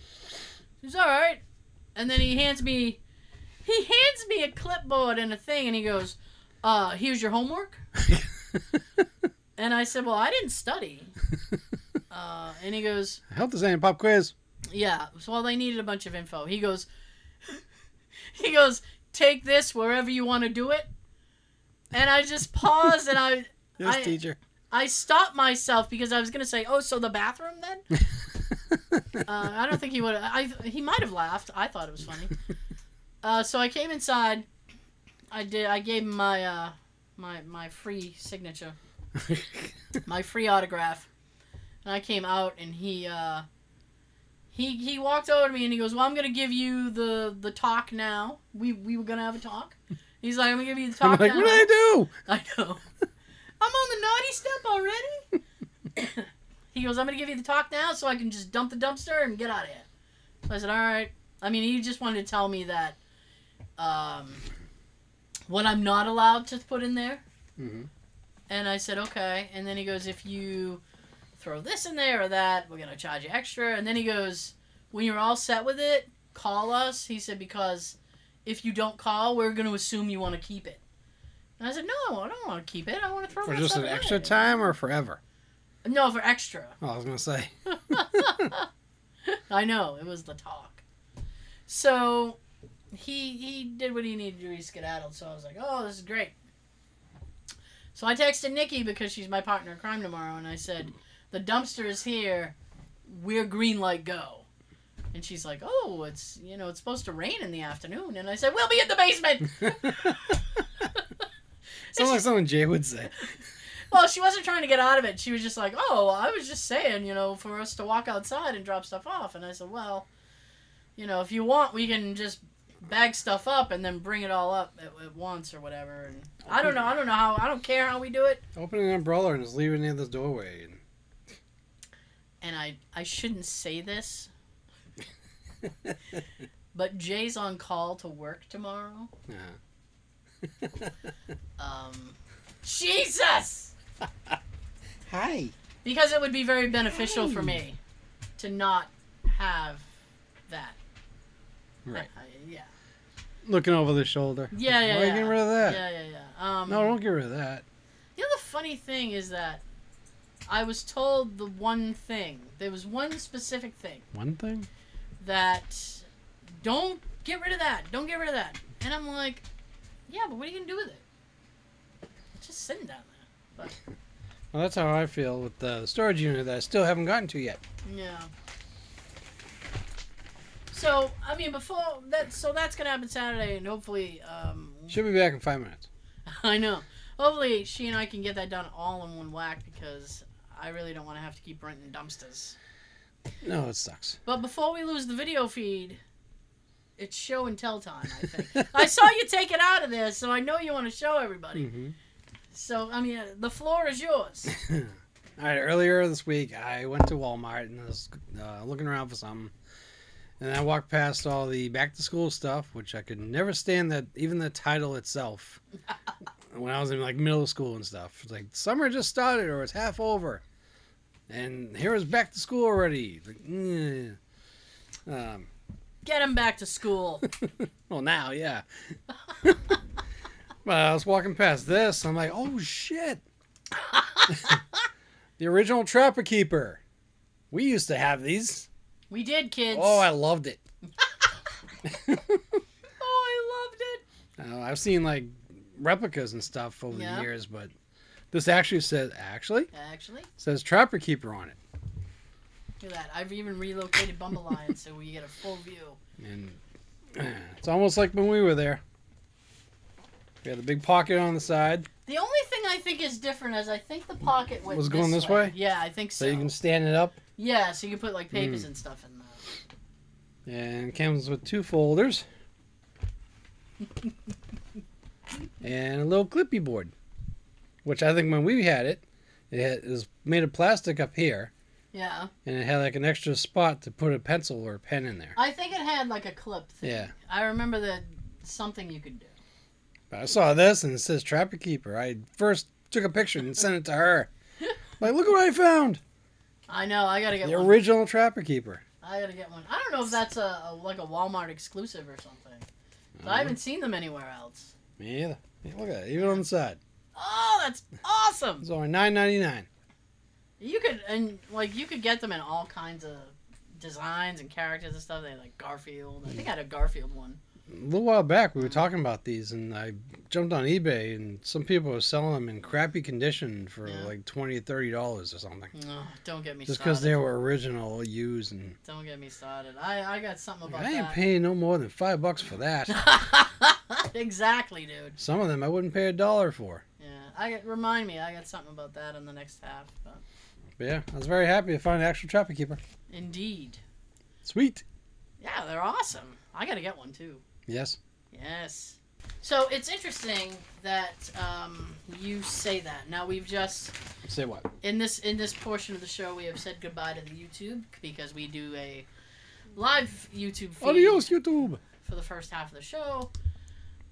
He's all right, and then he hands me, he hands me a clipboard and a thing, and he goes, "Uh, here's your homework." And I said, "Well, I didn't study." Uh, and he goes, help this ain't pop quiz. yeah. So well, they needed a bunch of info. He goes, he goes, take this wherever you want to do it. And I just paused and I, Yes, I- teacher. I stopped myself because I was gonna say, oh, so the bathroom then? Uh, I don't think he would. I he might have laughed. I thought it was funny. Uh, so I came inside. I did. I gave him my uh, my my free signature, my free autograph, and I came out and he uh, he he walked over to me and he goes, "Well, I'm gonna give you the the talk now. We we were gonna have a talk." He's like, "I'm gonna give you the I'm talk like, now." what did I do? I know. I'm on the naughty step already. he goes, I'm gonna give you the talk now so I can just dump the dumpster and get out of here. I said, all right. I mean, he just wanted to tell me that um, what I'm not allowed to put in there. hmm And I said, okay. And then he goes, if you throw this in there or that, we're going to charge you extra. And then he goes, when you're all set with it, call us. He said, because if you don't call, we're going to assume you want to keep it. And I said, no, I don't want to keep it. I want to throw it in. For just an away." extra time or forever? No, for extra. Oh, I was gonna say. I know it was the talk. So he he did what he needed to do. He skedaddled. So I was like, oh, this is great. So I texted Nikki because she's my partner in crime tomorrow, and I said, the dumpster is here. We're green light go. And she's like, oh, it's you know it's supposed to rain in the afternoon, and I said, we'll be in the basement. Sounds like something Jay would say. Well, she wasn't trying to get out of it. She was just like, "Oh, I was just saying, you know, for us to walk outside and drop stuff off." And I said, "Well, you know, if you want, we can just bag stuff up and then bring it all up at, at once or whatever." And I don't know. I don't know how. I don't care how we do it. Open an umbrella and just leave it near this doorway. And... And I I shouldn't say this, but Jay's on call to work tomorrow. Yeah. Um, Jesus. Hi. Because it would be very beneficial for me to not have that. Right. I- yeah. Looking over the shoulder. Yeah, yeah, Why are you yeah. getting rid of that? Yeah, yeah, yeah. Um, No, don't get rid of that. You know the funny thing is that I was told the one thing. There was one specific thing One thing. that don't get rid of that. Don't get rid of that. And I'm like, yeah, but what are you gonna do with it? It's just sitting down there. Well, that's how I feel with the storage unit that I still haven't gotten to yet. Yeah. So I mean, before that, so that's gonna happen Saturday, and hopefully, um, Should be back in five minutes. I know. Hopefully, she and I can get that done all in one whack because I really don't want to have to keep renting dumpsters. No, it sucks. But before we lose the video feed, it's show and tell time. I think I saw you take it out of there, so I know you want to show everybody. hmm So I mean, uh, the floor is yours. All right. Earlier this week, I went to Walmart and was uh, looking around for something, and I walked past all the back to school stuff, which I could never stand that even the title itself. when I was in like middle school and stuff, it's like summer just started or it's half over, and here is back to school already. Like, mm. um, Get him back to school. well, now, yeah. but I was walking past this. I'm like, oh shit. the original Trapper Keeper. We used to have these. We did, kids. Oh, I loved it. oh, I loved it. Uh, I've seen like replicas and stuff over Yeah. the years, but this actually says actually Actually, says Trapper Keeper on it, look at that. I've even relocated Bumblelion so we get a full view. and it's almost like when we were there. We had the big pocket on the side, The only thing I think is different is I think the pocket Was going this way? Yeah, I think so. so you can stand it up, Yeah, so you can put like papers Mm. and stuff in there. and comes with two folders and a little clippy board, which I think when we had it, it had, it was made of plastic up here, Yeah, and it had like an extra spot to put a pencil or a pen in there. I think it had like a clip thing. Yeah. I remember that something you could do. But I saw this and it says Trapper Keeper. I first took a picture and sent it to her. Like, look what I found! I know. I gotta get The one. original Trapper Keeper. I gotta get one. I don't know if that's a, a like a Walmart exclusive or something. I mm-hmm. haven't seen them anywhere else. Me either. Yeah, look at it, even on the side. Oh, that's awesome! It's only nine ninety nine. You could and like you could get them in all kinds of designs and characters and stuff. They had, like Garfield. I think I had a Garfield one. A little while back, we were talking about these, and I jumped on eBay, and some people were selling them in crappy condition for Yeah. like twenty or thirty dollars or something, No, don't get me just because they were original, used, and Don't get me started. I, I got something about I ain't that. paying no more than five bucks for that. exactly, dude. some of them I wouldn't pay a dollar for. Yeah, I got remind me. I got something about that in the next half. But But yeah, I was very happy to find an actual Trapper Keeper. indeed, Sweet. yeah, they're awesome. I gotta get one too. Yes. Yes. So it's interesting that um, you say that. Now we've just Say what? in this in this portion of the show we have said goodbye to the YouTube because we do a live YouTube feed Adios, YouTube. for the first half of the show.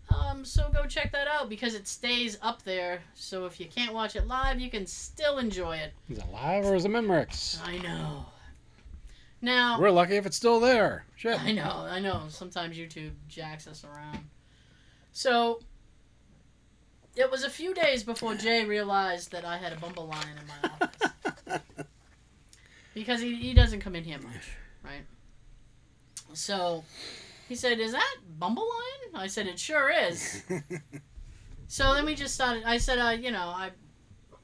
Um, so go check that out because it stays up there. So if you can't watch it live, you can still enjoy it. Is it live or is it Memorex? I know. Now, We're lucky if it's still there. Shit. I know, I know. Sometimes YouTube jacks us around. So, it was a few days before Jay realized that I had a Bumblelion in my office. because he, he doesn't come in here much, right? So, he said, Is that Bumblelion? I said, It sure is. So then we just started. I said, uh, you know, I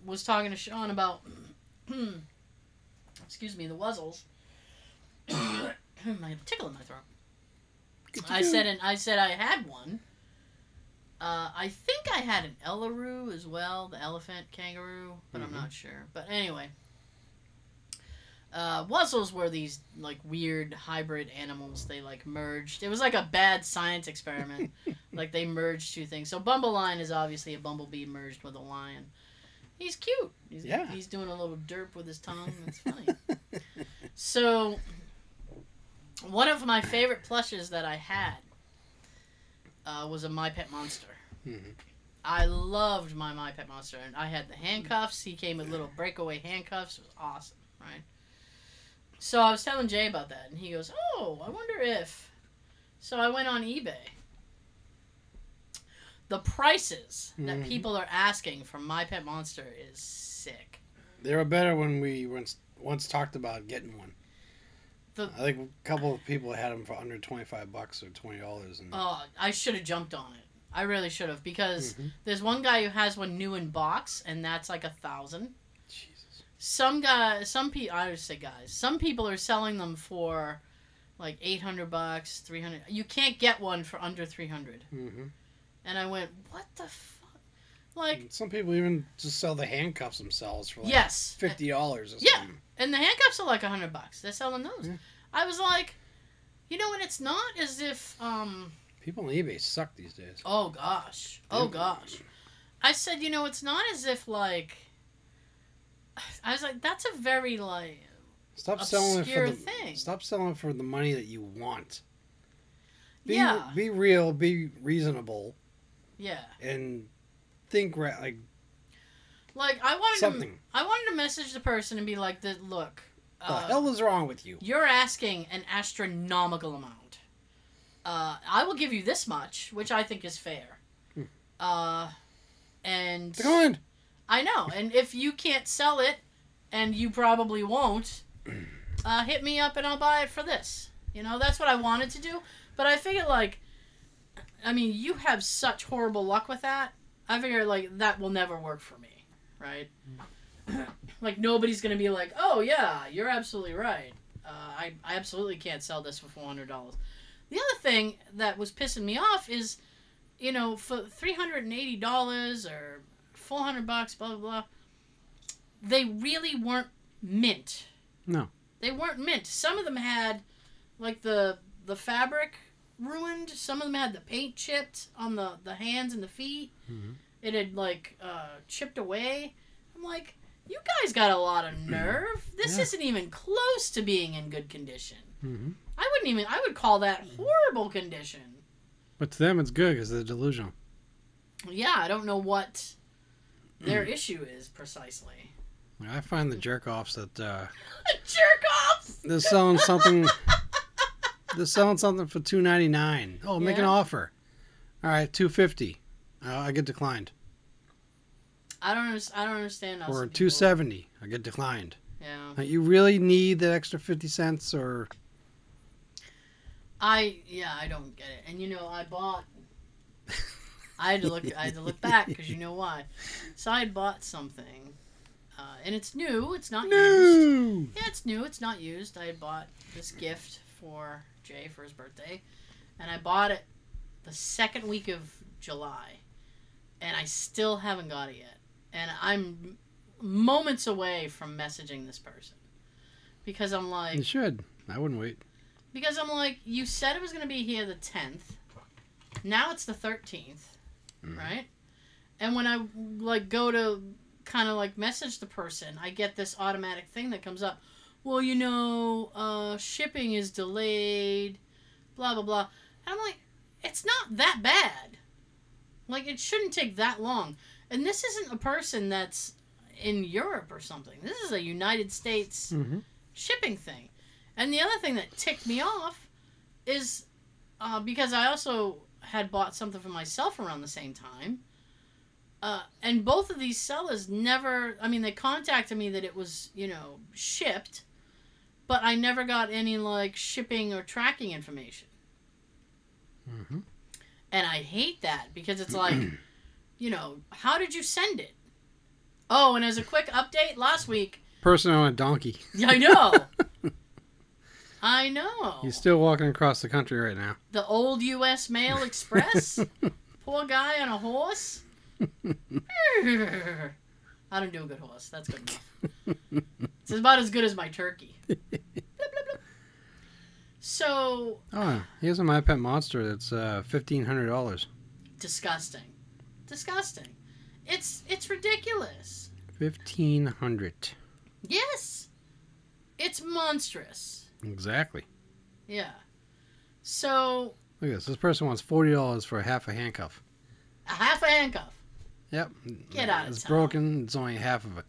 was talking to Sean about, excuse me, the Wuzzles. I have a tickle in my throat. I said, and I said I had one. Uh, I think I had an Eleroo as well, the elephant kangaroo, but Mhm. I'm not sure. But anyway, uh, Wuzzles were these like weird hybrid animals. They like merged. It was like a bad science experiment. like they merged two things. So Bumblelion is obviously a bumblebee merged with a lion. He's cute. He's, Yeah. He's doing a little derp with his tongue. That's funny. so, one of my favorite plushes that I had uh, was a My Pet Monster. Mhm. I loved my My Pet Monster, and I had the handcuffs. He came with little breakaway handcuffs. It was awesome, right? So I was telling Jay about that, and he goes, "Oh, I wonder if." So I went on eBay. The prices that Mhm. people are asking for My Pet Monster is sick. They were better when we once once talked about getting one. The- I think a couple of people had them for under twenty five bucks or twenty dollars, and Oh, I should have jumped on it. I really should have because Mhm. there's one guy who has one new in box, and that's like a thousand. Jesus. Some guy, some people, I would say guys, some people are selling them for like 800 bucks, 300. You can't get one for under 300. hmm And I went, what the fuck? Like, Some people even just sell the handcuffs themselves for like yes. fifty dollars Yeah. And the handcuffs are like 100 bucks. They're selling those. Yeah. I was like, you know, and it's not as if, um, People on eBay suck these days. oh gosh. Oh gosh. I said, you know, it's not as if like, I was like, that's a very like, Stop selling it for the thing. stop selling it for the money that you want. Be, yeah, Be real. Be reasonable, yeah. and think ra- like Like I wanted to, something. I wanted to message the person and be like, "The look, the uh, hell is wrong with you? you're asking an astronomical amount. Uh, I will give you this much, which I think is fair. Hmm. Uh, and Declined. I know, and if you can't sell it, and you probably won't, uh, hit me up and I'll buy it for this. You know, that's what I wanted to do. But I figured, like, I mean, you have such horrible luck with that. I figured, like, that will never work for me, right? like, nobody's gonna be like, "Oh yeah, you're absolutely right. Uh, I I absolutely can't sell this for four hundred dollars." The other thing that was pissing me off is, you know, for three hundred and eighty dollars or four hundred bucks, blah blah blah. They really weren't mint. No. They weren't mint. Some of them had, like the the fabric ruined. Some of them had the paint chipped on the the hands and the feet. Mhm. It had like uh, chipped away. I'm like, you guys got a lot of nerve. This Yeah. isn't even close to being in good condition. hmm I wouldn't even. I would call that horrible condition. But to them, it's good because they're delusional. Yeah, I don't know what their issue is precisely. I find the jerk offs that uh, Jerk offs. they're selling something. they're selling something for two ninety nine. Oh, make an offer. All right, two fifty. Uh, I get declined. I don't. Under, I don't understand. Or two seventy. I get declined. Yeah. Uh, You really need that extra fifty cents, or I yeah. I don't get it. And you know, I bought. I had to look. I had to look back because you know why. So I had bought something, uh, and it's new. It's not used. Yeah, it's new. It's not used. I had bought this gift for Jay for his birthday, and I bought it the second week of July, and I still haven't got it yet. And I'm moments away from messaging this person because I'm like, You should. I wouldn't wait. because I'm like, you said it was gonna be here the 10th. Now it's the 13th, Mhm. right? And when I like go to kind of like message the person, I get this automatic thing that comes up. Well, you know, uh, shipping is delayed, blah blah blah. And I'm like, it's not that bad. Like it shouldn't take that long. And this isn't a person that's in Europe or something. This is a United States Mm-hmm. shipping thing. And the other thing that ticked me off is uh, because I also had bought something for myself around the same time. Uh, and both of these sellers never, I mean, they contacted me that it was, you know, shipped, but I never got any, like, shipping or tracking information. Mm-hmm. And I hate that because it's like, you know, how did you send it? Oh, and as a quick update, last week, Person on a donkey. I know. I know. He's still walking across the country right now. The old U.S. Mail Express. Poor guy on a horse. I don't do a good horse. That's good enough. It's about as good as my turkey. Blip, blip, blip. So Oh, he has a My Pet Monster that's uh, fifteen hundred dollars. disgusting, disgusting. It's it's ridiculous. Fifteen hundred. Yes, it's monstrous. Exactly. Yeah. So Look at this. This person wants forty dollars for a half a handcuff. a half a handcuff. Yep. Get out of It's broken. It's only half of it.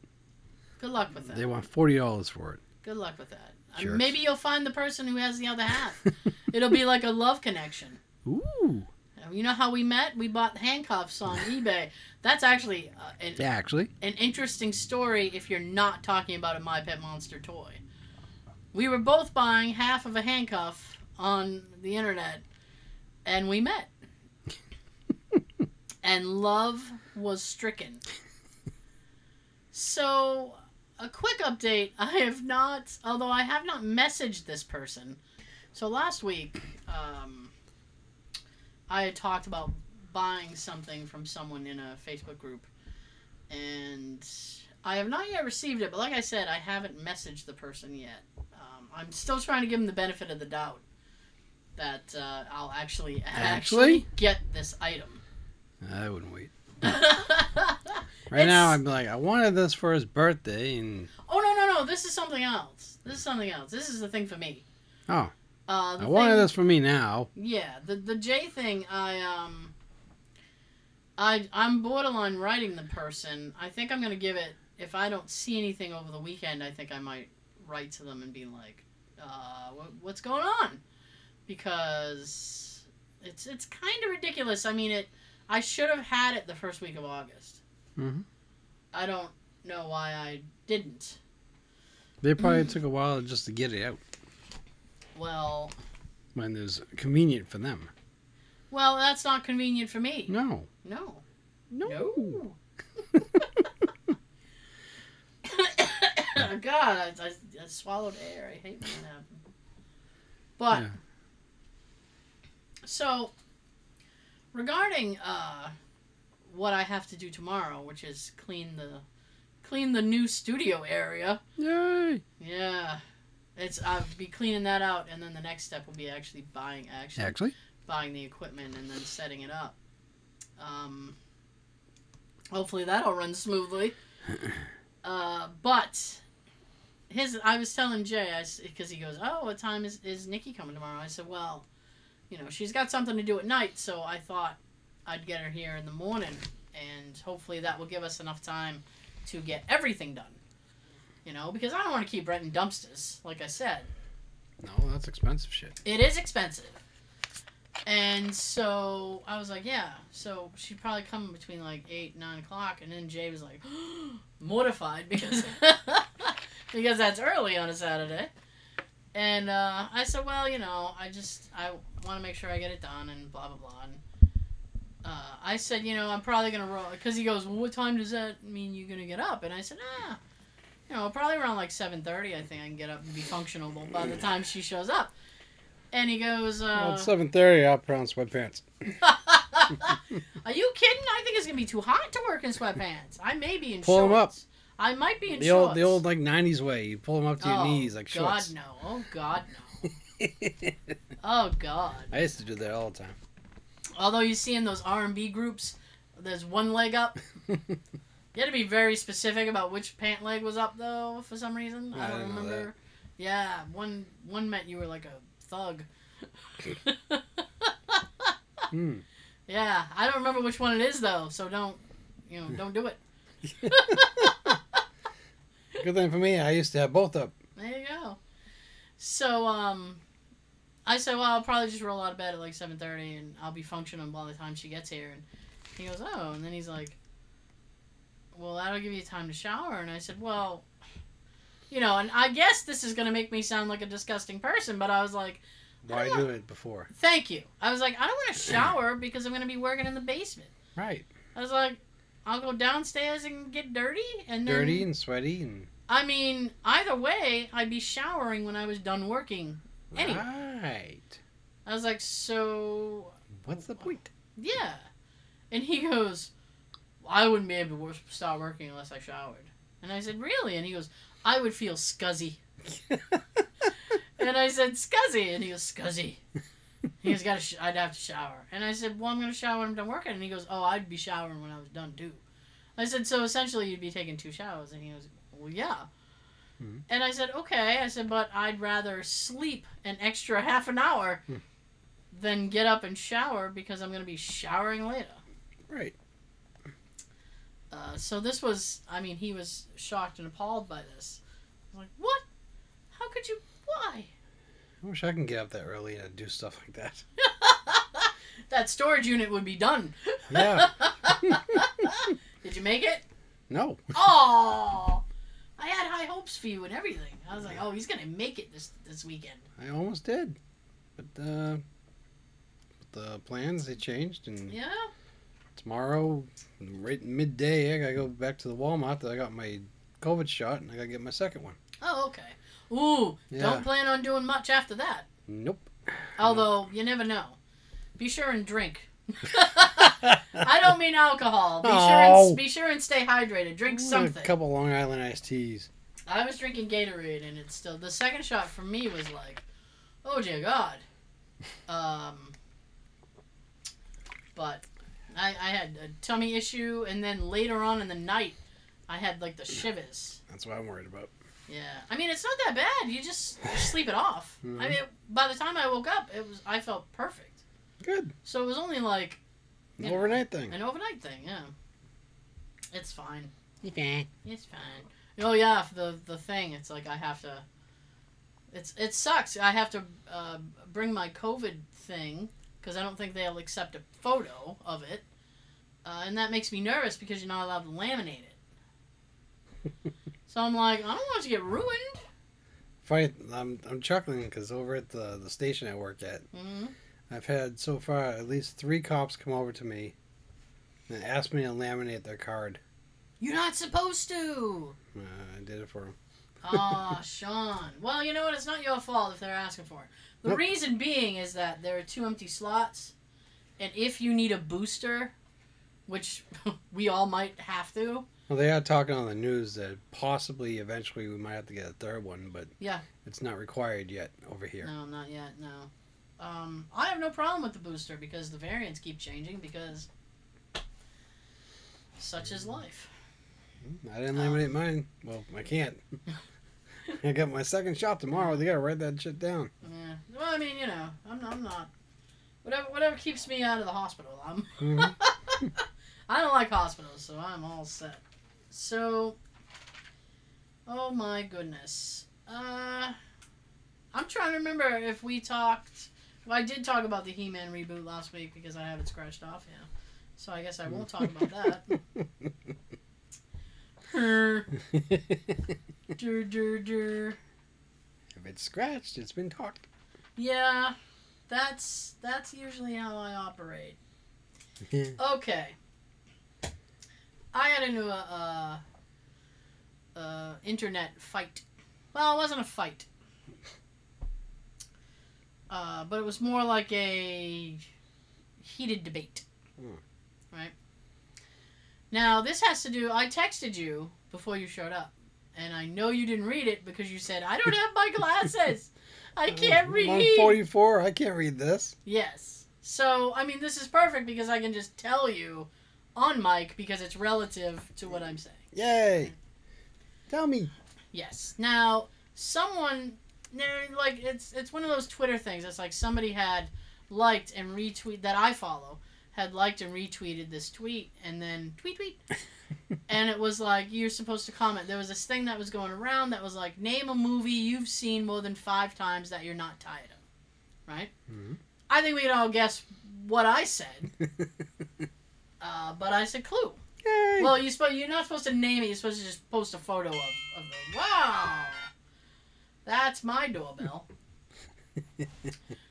Good luck with that. They want forty dollars for it. Good luck with that. Uh, Jerks. Maybe you'll find the person who has the other half. It'll be like a love connection. Ooh. You know how we met? We bought handcuffs on eBay. That's actually uh, an, Yeah, actually. an interesting story if you're not talking about a My Pet Monster toy. We were both buying half of a handcuff on the internet, and we met. and love was stricken. So, a quick update. I have not, although I have not messaged this person. So last week, um, I had talked about buying something from someone in a Facebook group, and I have not yet received it. But like I said, I haven't messaged the person yet. Um, I'm still trying to give them the benefit of the doubt that uh, I'll actually actually Actually? get this item. I wouldn't wait. Right now, It's- I'm like, I wanted this for his birthday, and oh no no no! This is something else. This is something else. This is the thing for me. oh, Uh, the I wanted this for me now. Yeah, the the J thing. I um. I I'm borderline writing the person. I think I'm gonna give it. If I don't see anything over the weekend, I think I might write to them and be like, uh, what, "What's going on?" Because it's it's kind of ridiculous. I mean, it. I should have had it the first week of August. Mhm. I don't know why I didn't. They probably took a while just to get it out Well, when it was convenient for them. well, that's not convenient for me. No. No. No. God, I, I, I swallowed air. I hate when that happens. But Yeah. so regarding uh, what I have to do tomorrow, which is clean the clean the new studio area. Yay. Yeah, it's I'll be cleaning that out, and then the next step will be actually buying actually Actually, buying the equipment and then setting it up. Um, hopefully that'll run smoothly. Uh, but his, I was telling Jay, I because he goes, "Oh, what time is is Nikki coming tomorrow?" I said, "Well, you know, she's got something to do at night, so I thought I'd get her here in the morning, and hopefully that will give us enough time to get everything done." You know, because I don't want to keep renting dumpsters, like I said. no, that's expensive shit. It is expensive. And so I was like, yeah. So she'd probably come between like eight, nine o'clock, and then Jay was like, mortified because because that's early on a Saturday. And uh, I said, well, you know, I just I want to make sure I get it done, and blah blah blah. And uh, I said, you know, I'm probably gonna roll because he goes, well, what time does that mean you're gonna get up? And I said, ah, you know, probably around like seven thirty. I think I can get up and be functional by the time she shows up. And he goes, well, uh, it's seven thirty. I'll put on sweatpants. Are you kidding? I think it's gonna be too hot to work in sweatpants. I may be in Pull 'em up. shorts. I might be in The shorts. old, the old like '90s way. You pull them up to your oh, knees like shorts. God shorts. no! Oh God no! Oh God! I used to do that all the time. Although you see in those R and B groups, there's one leg up. You had to be very specific about which pant leg was up though. For some reason, I I don't remember. Yeah, one one meant you were like a thug. Hmm. yeah, I don't remember which one it is though, so don't you know, don't do it. Good thing for me, I used to have both up. There you go. So um I said, Well, I'll probably just roll out of bed at like seven thirty and I'll be functioning by the time she gets here and he goes, Oh and then he's like Well, that'll give you time to shower and I said, Well you know, and I guess this is gonna make me sound like a disgusting person, but I was like, Why do it before? Thank you. I was like, I don't want to shower because I'm gonna be working in the basement. Right. I was like, I'll go downstairs and get dirty and then Dirty and sweaty and. I mean, either way, I'd be showering when I was done working. Anyway. Right. I was like, so What's the point? yeah, and he goes, I wouldn't be able to start working unless I showered. And I said, really? And he goes, I would feel scuzzy. And I said, scuzzy, and he goes, scuzzy. He goes, gotta sh- I'd have to shower. And I said, well, I'm gonna shower when I'm done working. And he goes, oh, I'd be showering when I was done too. I said, so essentially you'd be taking two showers. And he goes, well, yeah. Mhm. And I said, okay. I said, but I'd rather sleep an extra half an hour Hmm. than get up and shower because I'm gonna be showering later. right. Uh, so this was, I mean, he was shocked and appalled by this. I was like, what? How could you? Why? I wish I can get up that early and do stuff like that. that storage unit would be done. Yeah. Did you make it? No. Oh, I had high hopes for you and everything. I was like, oh, he's gonna make it this this weekend. I almost did. But uh, the plans, they changed. And Yeah. tomorrow, right midday, I got to go back to the Walmart that I got my COVID shot and I got to get my second one. Oh, okay. Ooh, Yeah. don't plan on doing much after that. Nope. Although you never know. Be sure and drink. I don't mean alcohol. Be sure and be sure and stay hydrated. Drink something. A couple Long Island iced teas. I was drinking Gatorade, and it's still the second shot for me was like, oh dear God. Um, but I, I had a tummy issue, and then later on in the night, I had like the shivers. That's what I'm worried about. Yeah, I mean it's not that bad. You just you sleep it off. Mhm. I mean, by the time I woke up, it was I felt perfect. Good. So it was only like An Yeah. overnight thing. an overnight thing. Yeah, it's fine. Okay. It's fine. Oh yeah, the the thing. It's like I have to. It's it sucks. I have to uh, bring my COVID thing because I don't think they'll accept a photo of it, uh, and that makes me nervous because you're not allowed to laminate it. so I'm like, I don't want it to get ruined. Funny, I'm, I'm chuckling because over at the, the station I work at, hmm I've had so far at least three cops come over to me and ask me to laminate their card. You're not supposed to. Uh, I did it for them. Ah, Sean. Well, you know what? It's not your fault if they're asking for it. The Nope. reason being is that there are two empty slots, and if you need a booster, which we all might have to, Well, they are talking on the news that possibly eventually we might have to get a third one, but Yeah. it's not required yet over here. no, not yet, no. Um, I have no problem with the booster because the variants keep changing because such is life. I didn't laminate mine. Well, I can't. I got my second shot tomorrow. They gotta write that shit down. Yeah. Well, I mean, you know, I'm, I'm not. Whatever, whatever keeps me out of the hospital, I'm. Mhm. I don't like hospitals, so I'm all set. So, oh my goodness. Uh, I'm trying to remember if we talked. Well, I did talk about the He-Man reboot last week because I have it scratched off. Yeah. So I guess I won't talk about that. Dur, dur, dur. if it's scratched, it's been talked. Yeah, that's that's usually how I operate. Okay. I got into a, uh uh internet fight. Well, it wasn't a fight. Uh, but it was more like a heated debate. Hmm. Right? Now, this has to do. I texted you before you showed up. And I know you didn't read it because you said, I don't have my glasses. I can't read. on 44. I can't read this. Yes. So, I mean, this is perfect because I can just tell you on mic because it's relative to what I'm saying. Yay! Tell me. Yes. Now, someone no, like it's it's one of those Twitter things. It's like somebody had liked and retweeted that I follow had liked and retweeted this tweet, and then tweet tweet, and it was like you're supposed to comment. There was this thing that was going around that was like name a movie you've seen more than five times that you're not tired of, right? Mhm. I think we can all guess what I said, uh, but I said Clue. Yay. Well, you supposed you're not supposed to name it. You're supposed to just post a photo of, of the wow. That's my doorbell.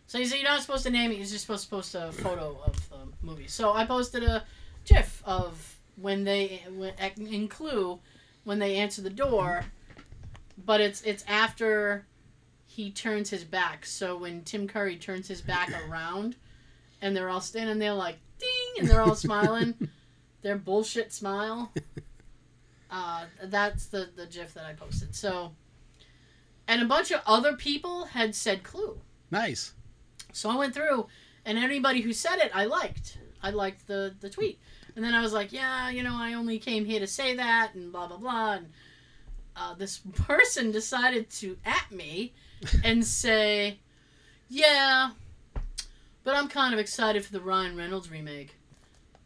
so you say you're not supposed to name it. You're just supposed to post a photo of the movie. So I posted a GIF of when they when, in Clue when they answer the door, but it's it's after he turns his back. So when Tim Curry turns his back around, and they're all standing there like ding, and they're all smiling their bullshit smile. Uh, that's the the GIF that I posted. So, and a bunch of other people had said Clue. nice. So I went through, and anybody who said it, I liked. I liked the the tweet, and then I was like, yeah, you know, I only came here to say that, and blah blah blah. And uh, this person decided to at me and say, yeah, but I'm kind of excited for the Ryan Reynolds remake.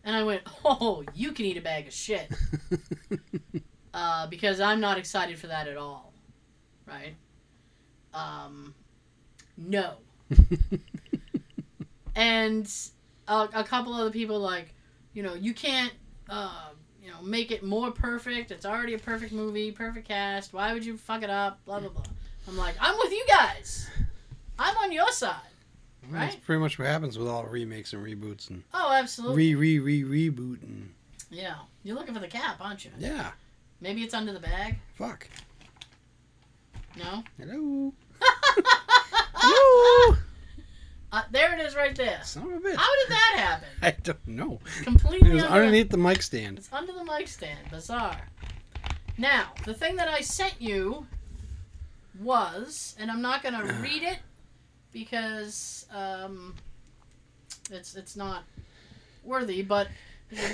And I went, oh, you can eat a bag of shit. uh, because I'm not excited for that at all. Right? Um, no. and a, a couple other people like, you know, you can't, uh, you know, make it more perfect. It's already a perfect movie, perfect cast. Why would you fuck it up? Blah blah blah. I'm like, I'm with you guys. I'm on your side. That's Right? pretty much what happens with all remakes and reboots and Oh, absolutely. re re re rebooting. yeah, you're looking for the cap, aren't you? Yeah. Maybe it's under the bag. Fuck. No. Hello. Uh, there it is, right there. Son of a bitch. How did that happen? I don't know. Completely It was under underneath the mic stand. It's under the mic stand. Bizarre. Now, the thing that I sent you was, and I'm not going to read it because um, it's it's not worthy, but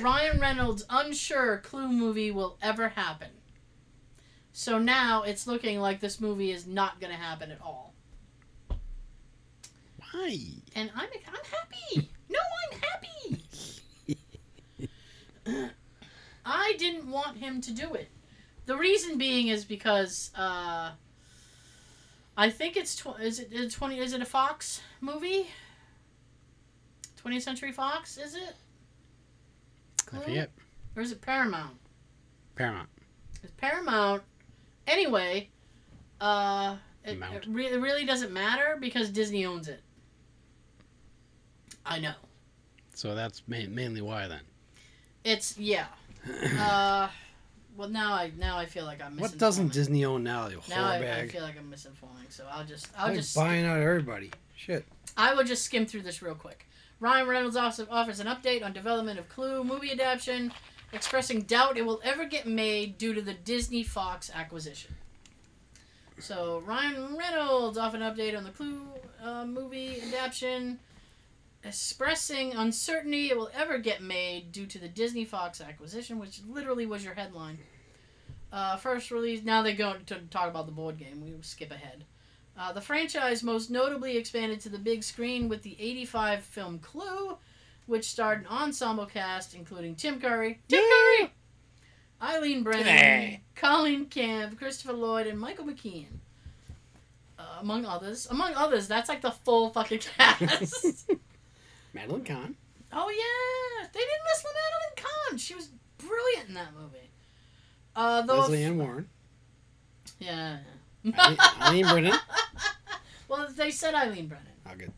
Ryan Reynolds unsure Clue movie will ever happen. So now it's looking like this movie is not going to happen at all. Why? And I'm I'm happy. No, I'm happy. I didn't want him to do it. The reason being is because uh, I think it's tw- is it is twenty is it a Fox movie? 20th Century Fox is it I forget. or is it Paramount? Paramount. It's Paramount. Anyway, uh, it, it, re- it really doesn't matter because Disney owns it. I know. So that's ma- mainly why then. It's yeah. Uh, well now I now I feel like I'm what doesn't Disney own now? You Now I, I feel like I'm misinforming, so I'll just I'll just buying out everybody. Shit. I will just skim through this real quick. Ryan Reynolds offers an update on development of Clue movie adaptation, expressing doubt it will ever get made due to the Disney Fox acquisition. So Ryan Reynolds off an update on the Clue uh, movie adaptation, expressing uncertainty it will ever get made due to the Disney Fox acquisition, which literally was your headline. Uh, first release. Now they go to talk about the board game. We skip ahead. Uh, the franchise most notably expanded to the big screen with the 85 film Clue, which starred an ensemble cast including Tim Curry, Tim Yeah. Curry, Eileen Brennan, Hey. Colleen Camp, Christopher Lloyd, and Michael McKean. Uh, among others. Among others, that's like the full fucking cast. Madeline Kahn. oh, yeah. They didn't miss Madeline Kahn. She was brilliant in that movie. Uh, though Lesley Ann Warren. Yeah. Eileen- Eileen Brennan. well, they said Eileen Brennan. Oh, good.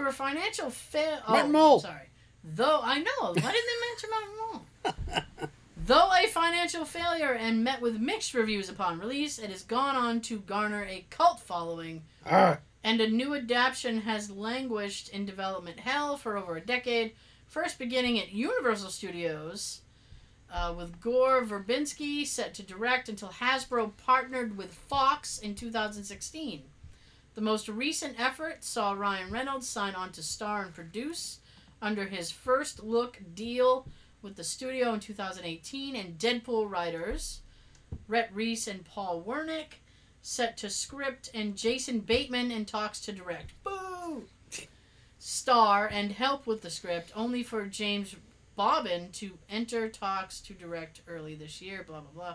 Through a financial fail. Martin oh, Mull. Sorry. Though I know. Why didn't they mention Martin Mull? Though a financial failure and met with mixed reviews upon release, it has gone on to garner a cult following, Ah, and a new adaptation has languished in development hell for over a decade. First beginning at Universal Studios, uh, with Gore Verbinski set to direct until Hasbro partnered with Fox in 2016. The most recent effort saw Ryan Reynolds sign on to star and produce under his first look deal with the studio in 2018 and Deadpool writers Rhett Reese and Paul Wernick set to script, and Jason Bateman in talks to direct. Boo! Star and help with the script, only for James Bobin to enter talks to direct early this year. Blah blah blah.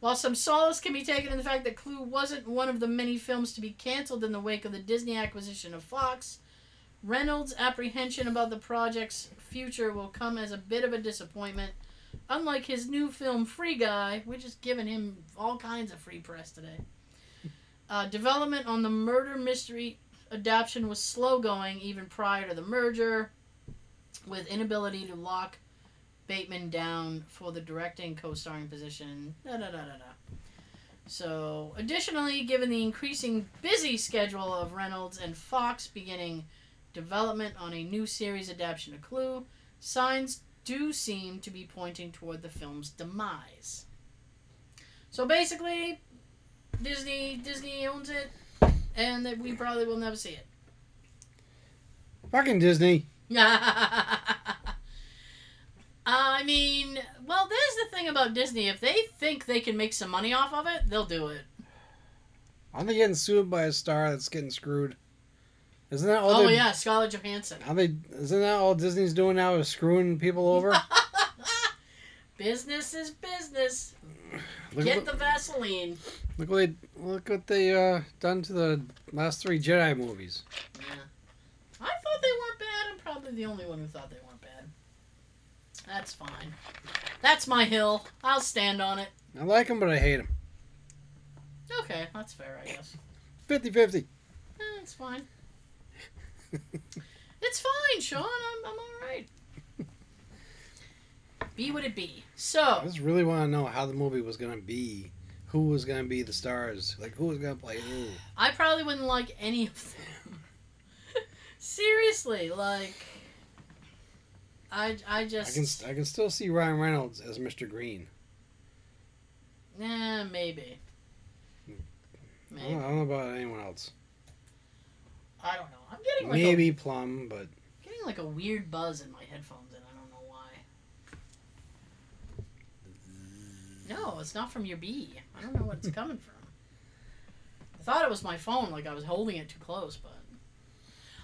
While some solace can be taken in the fact that Clue wasn't one of the many films to be canceled in the wake of the Disney acquisition of Fox, Reynolds' apprehension about the project's future will come as a bit of a disappointment. Unlike his new film Free Guy, which has giving him all kinds of free press today. Uh, development on the murder mystery adaptation was slow going even prior to the merger, with inability to lock Bateman down for the directing co-starring position. Da da da da da. So, additionally, given the increasing busy schedule of Reynolds and Fox beginning development on a new series adaptation of Clue, signs do seem to be pointing toward the film's demise. So basically, Disney Disney owns it, and that we probably will never see it. Fucking Disney. I mean, well, there's the thing about Disney. If they think they can make some money off of it, they'll do it. Aren't they getting sued by a star that's getting screwed? Isn't that all? oh they- yeah, Scarlett Johansson. Are they? Isn't that all Disney's doing now? Is screwing people over? business is business. Look, Get what, the Vaseline. look what they look what they uh, done to the last three Jedi movies. Yeah. I thought they weren't bad. I'm probably the only one who thought they weren't. That's fine. That's my hill. I'll stand on it. I like him, but I hate him. Okay, that's fair, I guess. 50-50. Eh, it's fine. it's fine, Sean. I'm, I'm all right. Be what it be. So. I just really want to know how the movie was gonna be. Who was gonna be the stars? Like who was gonna play who? I probably wouldn't like any of them. Seriously, like, I, I just. I can I can still see Ryan Reynolds as Mr. Green. eh, maybe, I don't, I don't know about anyone else. I don't know. I'm getting like Maybe Plum, but getting like a weird buzz in my headphones, and I don't know why. No, it's not from your bee. I don't know what it's coming from. I thought it was my phone, like I was holding it too close, but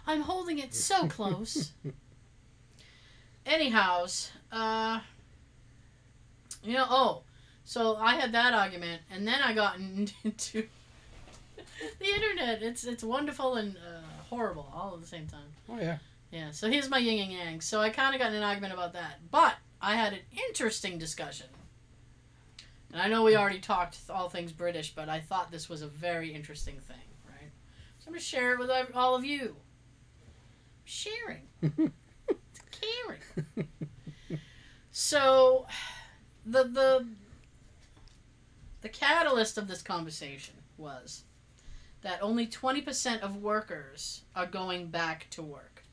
I'm holding it so close. Anyhows, uh, you know, oh, so I had that argument, and then I got into the internet. It's it's wonderful and uh, horrible all at the same time. oh yeah. Yeah, so here's my yin and yang. So I kind of got in an argument about that. But I had an interesting discussion. And I know we already talked all things British, but I thought this was a very interesting thing, right? So I'm going to share it with all of you. Sharing. Caring. So the the the catalyst of this conversation was that only 20% of workers are going back to work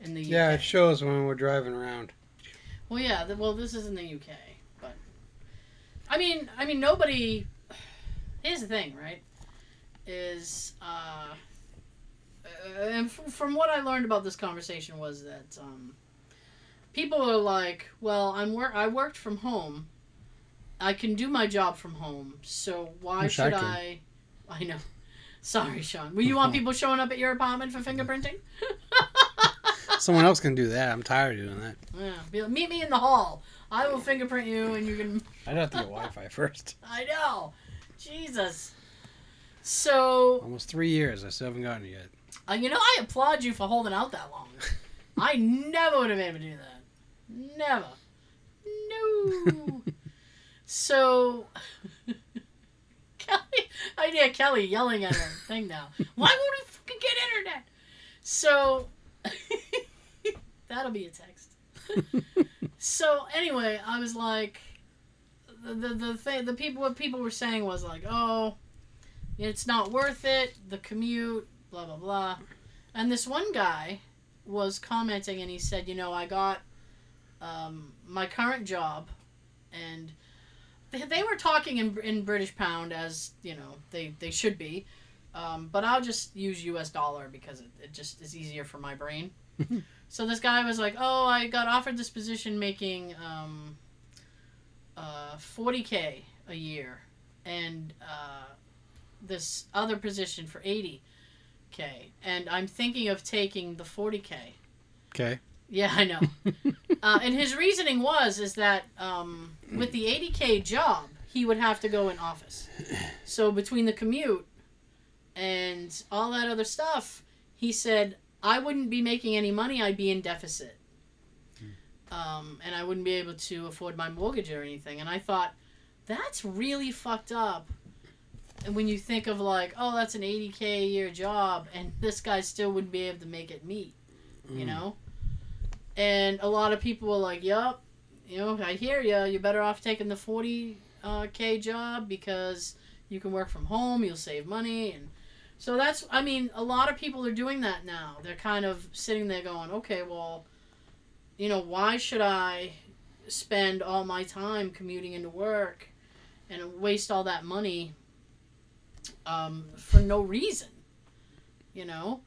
in the UK. Yeah, it shows when we're driving around. Well, yeah. The, well, this is in the UK, but I mean, I mean, nobody. Here's the thing, right? Is uh, uh, and f- from what I learned about this conversation was that um, people are like, "Well, I'm work. I worked from home. I can do my job from home. So why Wish should could. I? I know. Sorry, Sean. Will you want people showing up at your apartment for fingerprinting? Someone else can do that. I'm tired of doing that. Yeah. Be like, Meet me in the hall. I will fingerprint you, and you can I'd have to get Wi-Fi first. I know. Jesus. So, Almost three years. I still haven't gotten it yet. uh, you know, I applaud you for holding out that long. I never would have been able to do that. Never. No. so, Kelly, I hear Kelly yelling at her thing now. Why won't he fucking get internet? So, that'll be a text. so anyway, I was like, the the the thing, the people what people were saying was like, oh, it's not worth it, the commute, blah blah blah, and this one guy was commenting and he said, you know, I got um, my current job, and they, they were talking in in British pound as you know they they should be. Um, but I'll just use U.S. dollar because it, it just is easier for my brain. so this guy was like, "Oh, I got offered this position making um, uh, 40k a year, and uh, this other position for 80k, and I'm thinking of taking the 40k. Okay. Yeah, I know. uh, and his reasoning was is that um, with the 80k job, he would have to go in office. So between the commute and all that other stuff, he said I wouldn't be making any money. I'd be in deficit, um, and I wouldn't be able to afford my mortgage or anything. And I thought that's really fucked up. And when you think of like, oh, that's an 80k a year job, and this guy still wouldn't be able to make it meet, you Mm. And a lot of people were like, "Yup, you know, I hear you. You're better off taking the 40k uh, job because you can work from home. You'll save money." And so that's, I mean, a lot of people are doing that now. They're kind of sitting there going, "Okay, well, you know, why should I spend all my time commuting into work and waste all that money um, for no reason?" You know.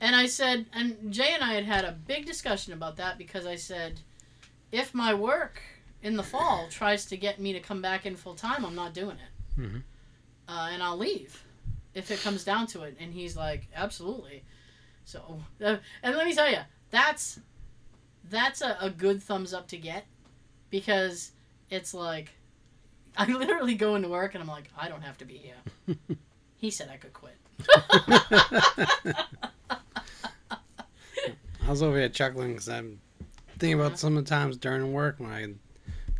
And I said, and Jay and I had had a big discussion about that because I said, if my work in the fall tries to get me to come back in full time, I'm not doing it. Mhm. Uh, and I'll leave if it comes down to it. And he's like, absolutely. So, uh, and let me tell you, that's that's a, a good thumbs up to get because it's like, I literally go into work and I'm like, I don't have to be here. he said I could quit. I was over here chuckling because I'm thinking about some of the times during work when I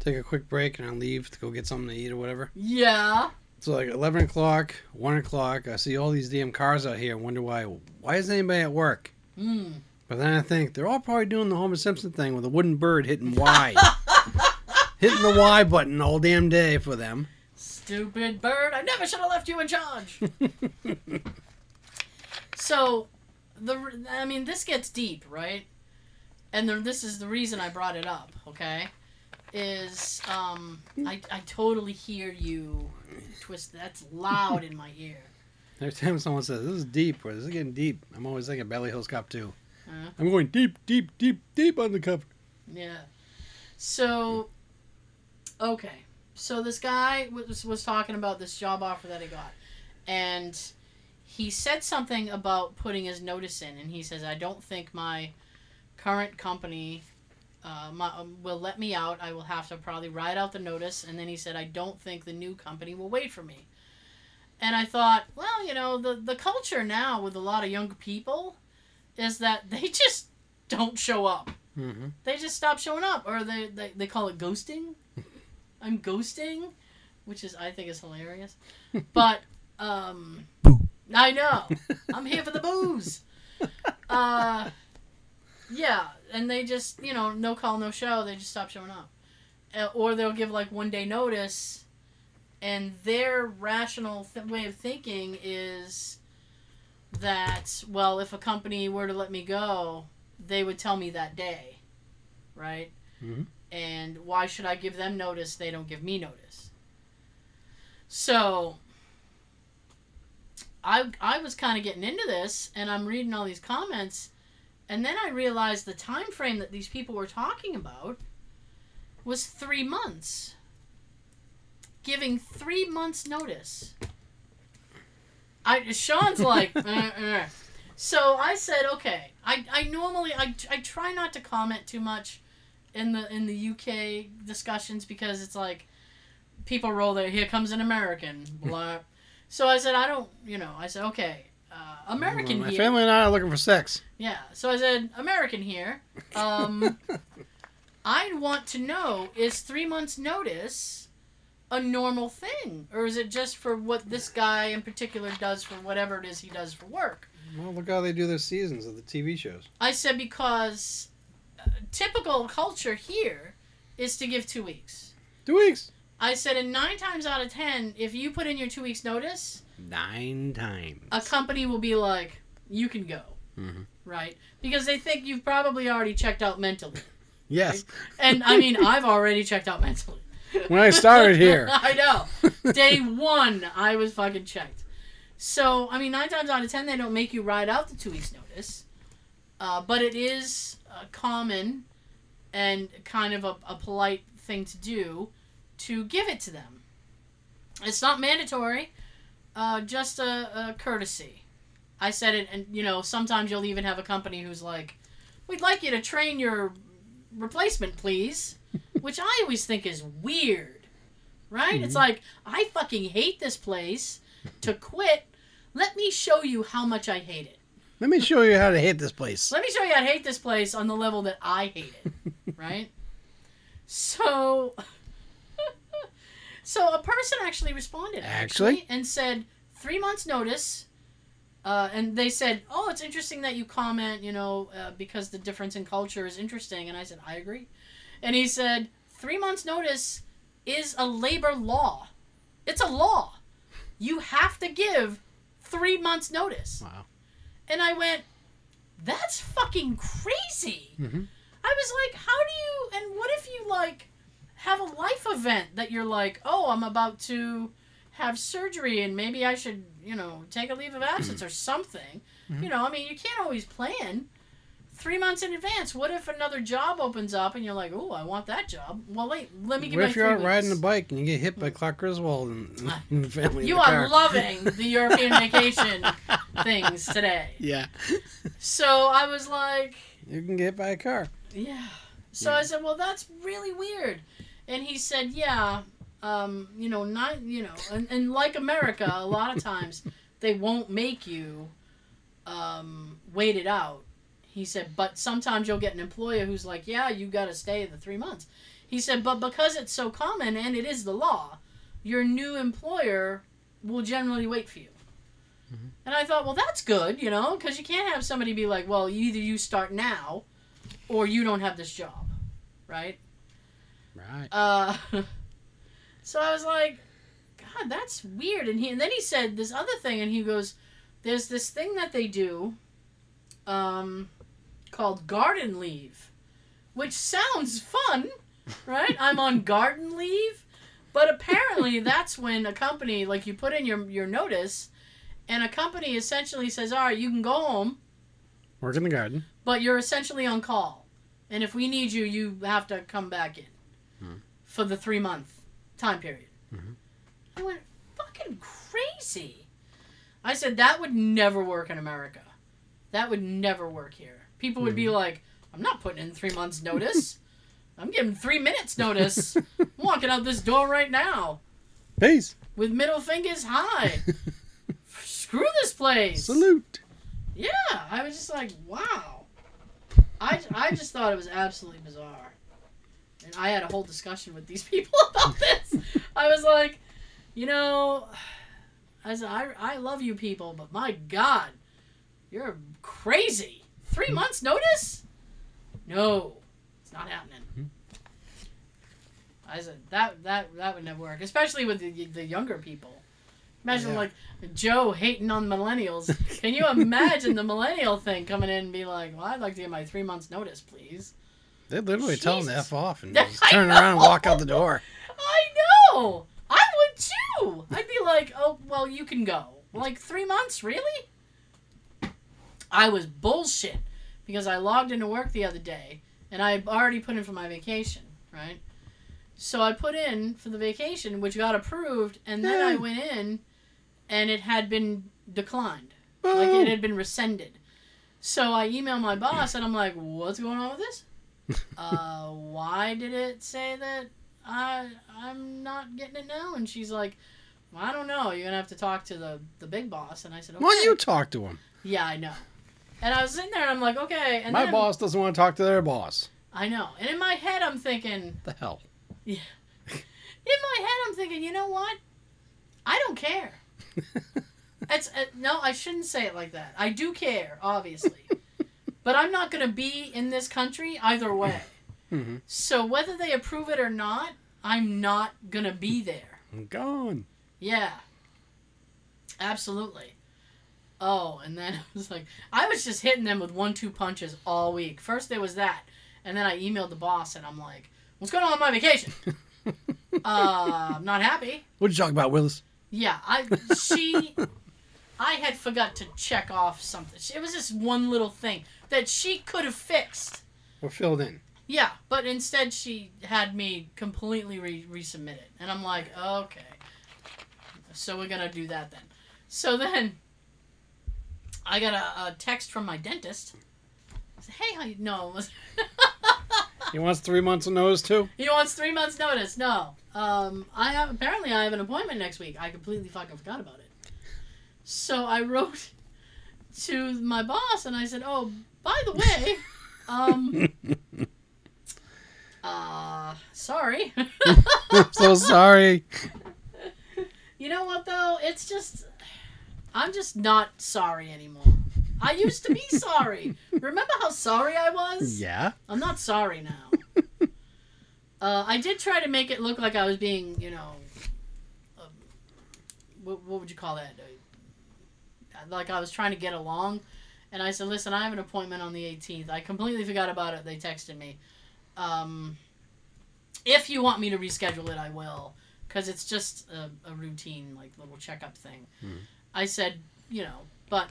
take a quick break and I leave to go get something to eat or whatever. Yeah. So like eleven o'clock, one o'clock, I see all these damn cars out here and wonder why. Why isn't anybody at work? Mm. But then I think they're all probably doing the Homer Simpson thing with a wooden bird hitting Y, hitting the Y button all damn day for them. Stupid bird! I never should have left you in charge. so, the I mean, this gets deep, right? And the, this is the reason I brought it up. Okay, is um, I I totally hear you twist. That's loud in my ear. Every time someone says this is deep or this is getting deep, I'm always thinking Beverly Hills Cop 2. Huh? I'm going deep, deep, deep, deep on the cover. Yeah. So, okay. So this guy was was talking about this job offer that he got, and he said something about putting his notice in, and he says, "I don't think my current company." Uh, my, um, will let me out. I will have to probably write out the notice, and then he said, "I don't think the new company will wait for me." And I thought, well, you know, the the culture now with a lot of young people is that they just don't show up Mm-hmm. they just stop showing up or they, they, they call it ghosting i'm ghosting which is i think is hilarious but um i know. I'm here for the booze. Uh yeah and they just you know no call no show. They just stop showing up. Uh, or they'll give like one day notice and their rational th- way of thinking is that well if a company were to let me go they would tell me that day right? Mhm. and why should i give them notice? They don't give me notice. So i i was kind of getting into this and i'm reading all these comments and then i realized the time frame that these people were talking about was three months. Giving three months notice. I sean's like "Uh, uh." so i said okay i i normally I, I try not to comment too much in the in the uk discussions because it's like people roll their here comes an american blah so i said i don't you know i said okay uh, american My here family and I are looking for sex. yeah. So I said, American here. Um, I want to know is three months' notice a normal thing? Or is it just for what this guy in particular does for whatever it is he does for work? Well, look how they do their seasons of the TV shows. I said, because uh, typical culture here is to give two weeks. Two weeks. I said, and nine times out of ten, if you put in your two weeks' notice, Nine times. a company will be like, you can go. Mhm. Right? Because they think you've probably already checked out mentally. Yes. And I mean, I've already checked out mentally. When I started here. I know. Day one, I was fucking checked. So, I mean, nine times out of ten, they don't make you ride out the two weeks' notice. Uh, but it is uh, common and kind of a, a polite thing to do to give it to them. It's not mandatory. uh, just a, a courtesy. I said it, and you know, sometimes you'll even have a company who's like, "We'd like you to train your replacement, please," which I always think is weird, right? It's Mhm. like I fucking hate this place. To quit, let me show you how much I hate it. Let me show you how to hate this place. Let me show you I hate this place on the level that I hate it, right? So, so a person actually responded actually, Actually? and said three months notice, uh, and they said, "Oh, it's interesting that you comment, you know, uh, because the difference in culture is interesting." And I said, "I agree," and he said, three months notice is a labor law. It's a law. You have to give three months notice." Wow. And I went, that's fucking crazy. hmm I was like, how do you, and what if you, like, have a life event that you're like, oh, I'm about to have surgery and maybe I should, you know, take a leave of absence or something. Mhm. You know, I mean, you can't always plan three months in advance. What if another job opens up and you're like, oh, I want that job? Well, wait, let me give What my if you're out riding a bike and you get hit by Clark Griswold and, and the family? You the are car? loving the European vacation things today. Yeah. So I was like, You can get hit by a car. Yeah. So Yeah. I said, "Well, that's really weird," and he said, "Yeah, um, you know, not you know, and, and like America, a lot of times they won't make you um, wait it out." He said, "But sometimes you'll get an employer who's like, yeah, you got to stay the three months." He said, "But because it's so common and it is the law, your new employer will generally wait for you." Mhm. And I thought, well, that's good, you know, because you can't have somebody be like, well, either you start now or you don't have this job, right? Right. Uh, so I was like, God, that's weird. And he and then he said this other thing, and he goes, "There's this thing that they do, um, called garden leave, which sounds fun, right? I'm on garden leave, but apparently that's when a company like you put in your your notice, and a company essentially says, all right, you can go home." Work in the garden. but you're essentially on call. And if we need you, you have to come back in. For the three month time period. Mhm. I went, fucking crazy. I said, that would never work in America. That would never work here. People would be like, I'm not putting in three months' notice. I'm giving three minutes' notice. I'm walking out this door right now Peace. with middle fingers high. Screw this place. Salute. Yeah, I was just like, wow. I, I just thought it was absolutely bizarre. And I had a whole discussion with these people about this. I was like, you know, I said, I, I love you people, but my God, you're crazy. Three months' notice? No, it's not happening. Mhm. I said that that that would never work, especially with the, the younger people. Imagine Yeah. like Joe hating on millennials. Can you imagine the millennial thing coming in and be like, "Well, I'd like to get my three months notice, please." They literally tell them to F off and just turn around and walk out the door. I know. I would too. I'd be like, "Oh, well, you can go." Like three months, really? I was bullshit because I logged into work the other day and I already put in for my vacation, right? So I put in for the vacation, which got approved, and then I went in, and it had been declined, like it had been rescinded. So I emailed my boss, and I'm like, "What's going on with this? uh, why did it say that I I'm not getting it now?" And she's like, well, "I don't know. You're gonna have to talk to the the big boss." And I said, "Okay." You talk to him? Yeah, I know. And I was sitting there, and I'm like, "Okay." And My boss doesn't want to talk to their boss. I know. And in my head, I'm thinking, The hell. Yeah. in my head, I'm thinking, you know what? I don't care. It's uh, no, I shouldn't say it like that. I do care, obviously, but I'm not going to be in this country either way. hmm So whether they approve it or not, I'm not going to be there. I'm gone. Yeah, absolutely. Oh, and then I was like I was just hitting them with one-two punches all week. First there was that, and then I emailed the boss, and I'm like, "What's going on with my vacation? uh, I'm not happy." What'd you talk about, Willis? Yeah, I she I had forgot to check off something. It was just one little thing that she could have fixed. We're filled in. Yeah, but instead she had me completely re- resubmit it, and I'm like, okay, so we're gonna do that then. So then, I got a, a text from my dentist. Said, hey, how you know? He wants three months of notice too. he wants three months notice. No. Um, I have apparently I have an appointment next week. I completely fucking forgot about it. So I wrote to my boss and I said, "Oh, by the way, um, uh, sorry. I'm so sorry. you know what though? It's just I'm just not sorry anymore. I used to be sorry. Remember how sorry I was? Yeah. I'm not sorry now. uh, I did try to make it look like I was being, you know, um, what, what would you call that? Like I was trying to get along. And I said, listen, I have an appointment on the 18th. I completely forgot about it. They texted me. Um, if you want me to reschedule it, I will. Because it's just a, a routine, like, little checkup thing. Hmm. I said, you know, but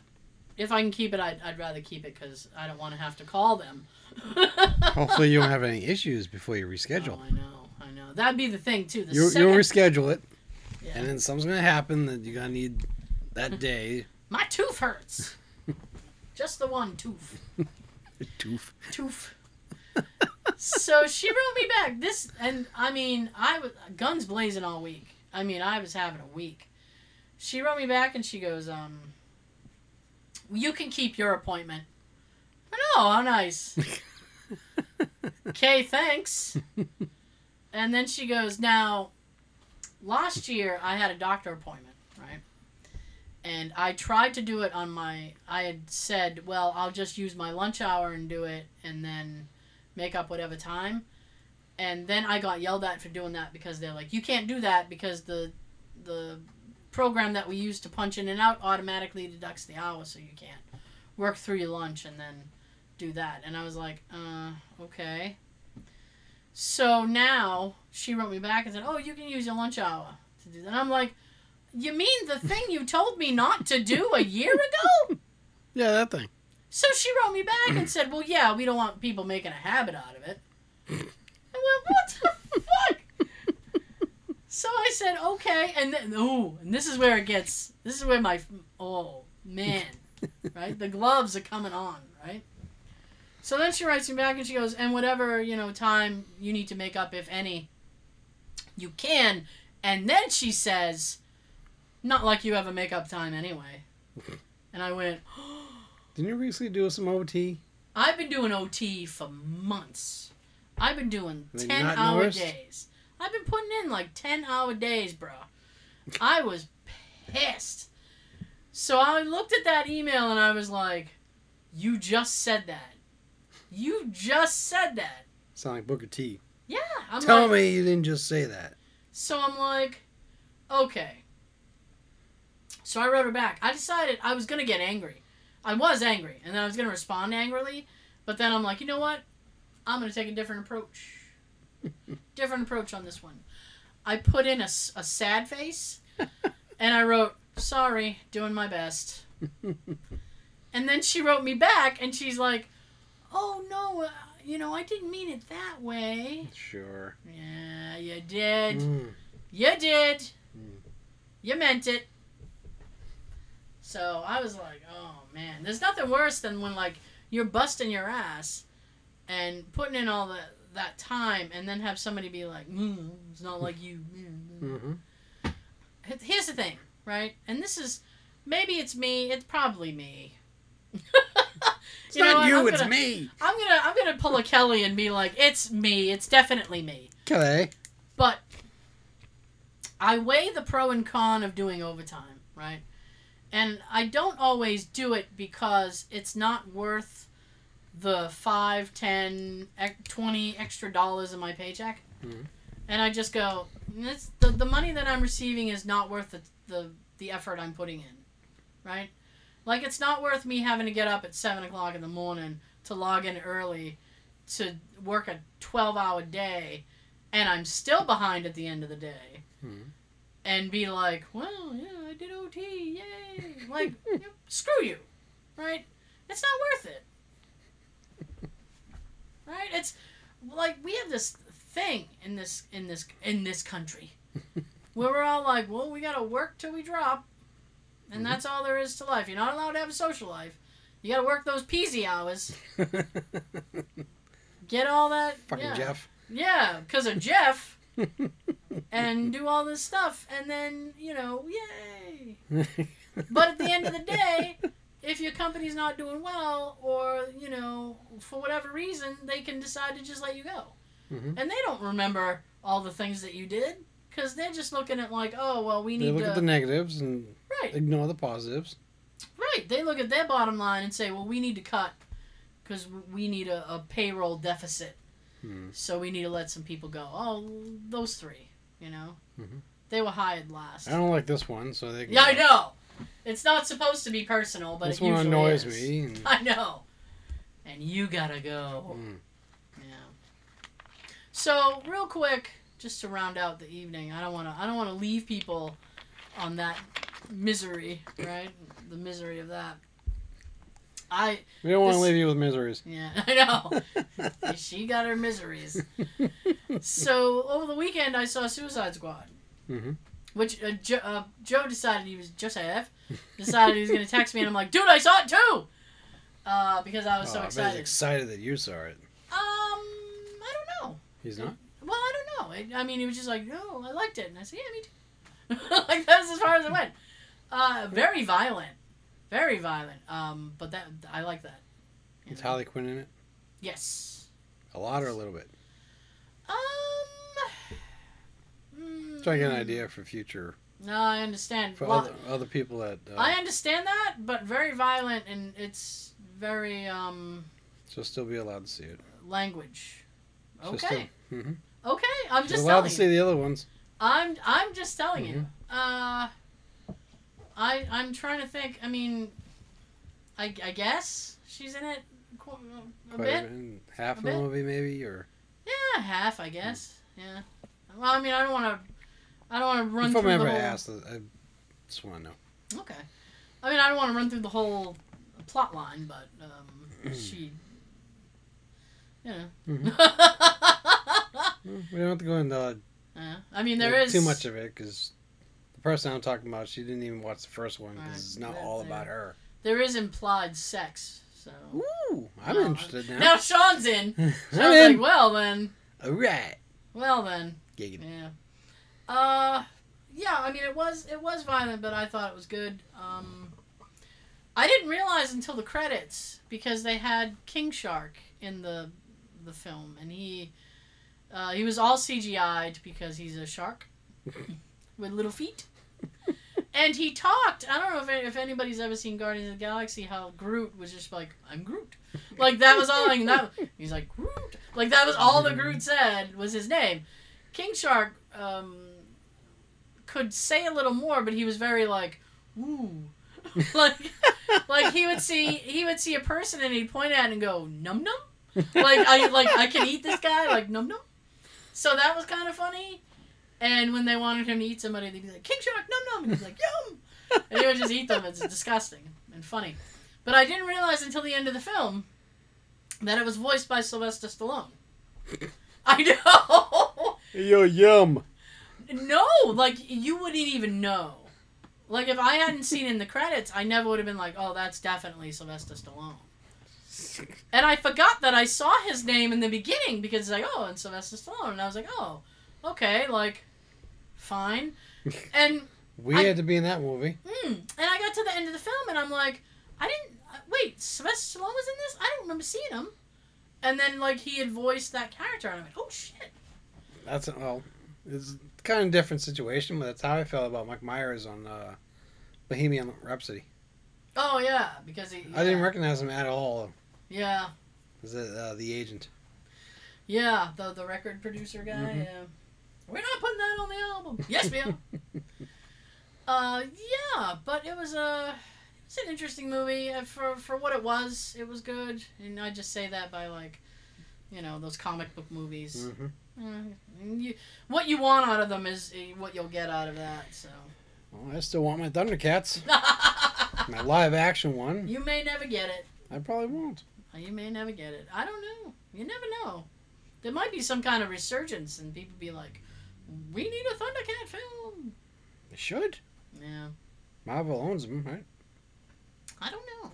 if I can keep it, I'd, I'd rather keep it because I don't want to have to call them. Hopefully you don't have any issues before you reschedule. Oh, I know, I know. That'd be the thing too. The You, second, you'll reschedule it, yeah. and then something's gonna happen that you're gonna need that day. My tooth hurts. Just the one tooth. Tooth. Tooth. so she wrote me back this, and I mean, I was guns blazing all week. I mean, I was having a week. She wrote me back and she goes, um, "You can keep your appointment." Know, how nice. Okay, thanks. And then she goes, Now, last year I had a doctor appointment? And I tried to do it on my. I had said, Well, I'll just use my lunch hour and do it and then make up whatever time. And then I got yelled at for doing that because they're like, You can't do that because the the program that we use to punch in and out automatically deducts the hour, so you can't work through your lunch and then do that. And I was like, uh, okay. So now she wrote me back and said, oh, you can use your lunch hour to do that. And I'm like, you mean the thing you told me not to do a year ago? Yeah, that thing. So she wrote me back and said, well, yeah, we don't want people making a habit out of it. I went, what the fuck? So I said, okay. And then, oh, and this is where it gets, this is where my, oh, man, right? The gloves are coming on, right? So then she writes me back and she goes, and whatever, you know, time you need to make up, if any, you can. And then she says, not like you have a make up time anyway. And I went, Didn't you recently do some OT? I've been doing OT for months. I've been doing And 10 hour noticed? days. I've been putting in like 10 hour days, bro. I was pissed. So I looked at that email and I was like, You just said that. You just said that. Sound like Booker T. Yeah. I'm Tell like, me you didn't just say that. So I'm like, okay. So I wrote her back. I decided I was going to get angry. I was angry, and then I was going to respond angrily. But then I'm like, you know what? I'm going to take a different approach. different approach on this one. I put in a, a sad face, and I wrote, sorry, doing my best. and then she wrote me back, and she's like, oh, no, uh, you know, I didn't mean it that way. Sure. Yeah, you did. Mm. You did. Mm. You meant it. So I was like, oh man, there's nothing worse than when like you're busting your ass and putting in all the that time, and then have somebody be like, mm, it's not like you. mm, mm." hmm Here's the thing, right? And this is maybe it's me. It's probably me. It's You not you, I'm it's gonna- me. I'm gonna I'm gonna pull a Kelly and be like, it's me. It's definitely me. Okay. But I weigh the pro and con of doing overtime, right? And I don't always do it because it's not worth the 5, 10, 20 extra dollars in my paycheck. Mhm. And I just go, it's, the, the money that I'm receiving is not worth the, the, the effort I'm putting in, right? Like, it's not worth me having to get up at 7 o'clock in the morning to log in early to work a 12 hour day and I'm still behind at the end of the day, Mhm. And be like, well, yeah, I did OT, yay! Like, you know, screw you, right? It's not worth it, right? It's like we have this thing in this in this in this country where we're all like, well, we gotta work till we drop, and Mhm. that's all there is to life. You're not allowed to have a social life. You got to work those peasy hours. Get all that. Fucking yeah. Jeff. Yeah, because of Jeff, and do all this stuff, and then you know, yay. But at the end of the day, if your company's not doing well, or you know, for whatever reason, they can decide to just let you go, Mhm. and they don't remember all the things that you did because they're just looking at like, oh well, we need they look to at the negatives and right, ignore the positives. right. They look at their bottom line and say, well, we need to cut because we need a, a payroll deficit, Hmm. so we need to let some people go. Oh, those three, you know, Mhm. they were hired last. I don't like this one, so they. Yeah, I know. It's not supposed to be personal, but This it one annoys is. me. And, I know. And you gotta go. Mm. Yeah. So real quick, just to round out the evening, I don't want to. I don't want to leave people on that misery, right? The misery of that. I we don't want to leave you with miseries. yeah, I know. she got her miseries. So over the weekend, I saw Suicide Squad. hmm Which uh, jo- uh, Joe decided he was Joseph decided he was gonna text me, and I'm like, dude, I saw it too, uh, because I was so oh, I bet excited. excited that you saw it. Um, I don't know. He's not. Well, I don't know. I, I mean, he was just like, no, I liked it, and I said, yeah, me too. like that's as far as it went. Uh, very violent, very violent. Um, but that I like that. Is you know. Harley Quinn in it? Yes. A lot or a little bit? Um. Trying to get an mm, idea for future No, I understand. for Well, other, other people that. Uh, I understand that, but very violent, and it's very um she'll still be allowed to see it. language. Okay. Still, hmm Okay, I'm She's just allowed telling to you. see the other ones. I'm I'm just telling you. Mm-hmm. Uh, I I'm trying to think. I mean, I, I guess she's in it qu- a Quite bit. bit. Half A of the bit. movie, maybe, or Yeah, half I guess. Yeah. Well, I mean, I don't want to. I don't want to run if I'm through ever the whole. asked, I just want to know. Okay. I mean, I don't want to run through the whole plot line, but um, she. You know. Mhm. We don't have to go into uh, Yeah. I mean, there like, is too much of it because person I'm talking about, she didn't even watch the first one because it's not all about her. There is implied sex, so. Ooh, I'm No, interested now. Now Sean's in. I'm Sean's like, in. well then, All right. well then, Giggity. yeah. Uh, yeah. I mean, it was it was violent, but I thought it was good. Um, I didn't realize until the credits because they had King Shark in the the film, and he uh, he was all CGI'd because he's a shark with little feet. And he talked. I don't know if, if anybody's ever seen Guardians of the Galaxy. How Groot was just like, "I'm Groot," like that was all. Like that. He's like Groot. Like that was all that Groot said was his name. King Shark um, could say a little more, but he was very like, "Ooh," like like he would see he would see a person and he'd point at it and go, "Num num." like I like I can eat this guy like num num. So that was kind of funny. And when they wanted him to eat somebody, they'd be like King Shark num num, and he's like yum, and he would just eat them. It's disgusting and funny. But I didn't realize until the end of the film that it was voiced by Sylvester Stallone. I know. Yo, yum. No, like you wouldn't even know. Like if I hadn't seen in the credits, I never would have been like, "Oh, that's definitely Sylvester Stallone." And I forgot that I saw his name in the beginning because it's like, "Oh, and Sylvester Stallone," and I was like, "Oh, okay, like, fine." And We I- had to be in that movie. mm, and I got to the end of the film, and I'm like, "I didn't uh, wait. Sylvester Stallone was in this. I don't remember seeing him." And then like he had voiced that character, and I'm like, "Oh shit!" That's well, it's kind of a different situation, but that's how I felt about Mike Myers on uh, Bohemian Rhapsody. Oh yeah, because he. I didn't recognize him at all Yeah. as uh, the agent. Yeah, the the record producer guy. Mhm. Yeah, we're not putting that on the album. Yes, we are. uh, yeah, but it was a it's an interesting movie uh, for for what it was. It was good, and I just say that by like, you know, those comic book movies. hmm Uh, you, what you want out of them is uh, what you'll get out of that. So. Well, I still want my Thundercats, my live action one. you may never get it. I probably won't. You may never get it. I don't know. You never know. There might be some kind of resurgence, and people be like, "We need a Thundercat film." I should. Yeah. Marvel owns them, right? I don't know.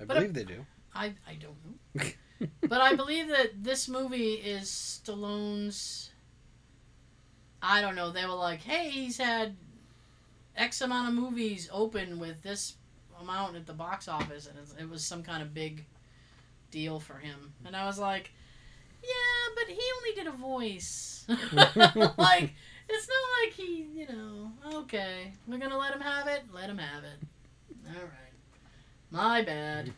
I But, believe they do. I I don't know. but I believe that this movie is Stallone's. I don't know. They were like, "Hey, he's had X amount of movies open with this amount at the box office," and it was some kind of big deal for him. And I was like, "Yeah, but he only did a voice. like, it's not like he, you know. Okay, we're gonna let him have it. Let him have it. All right, my bad."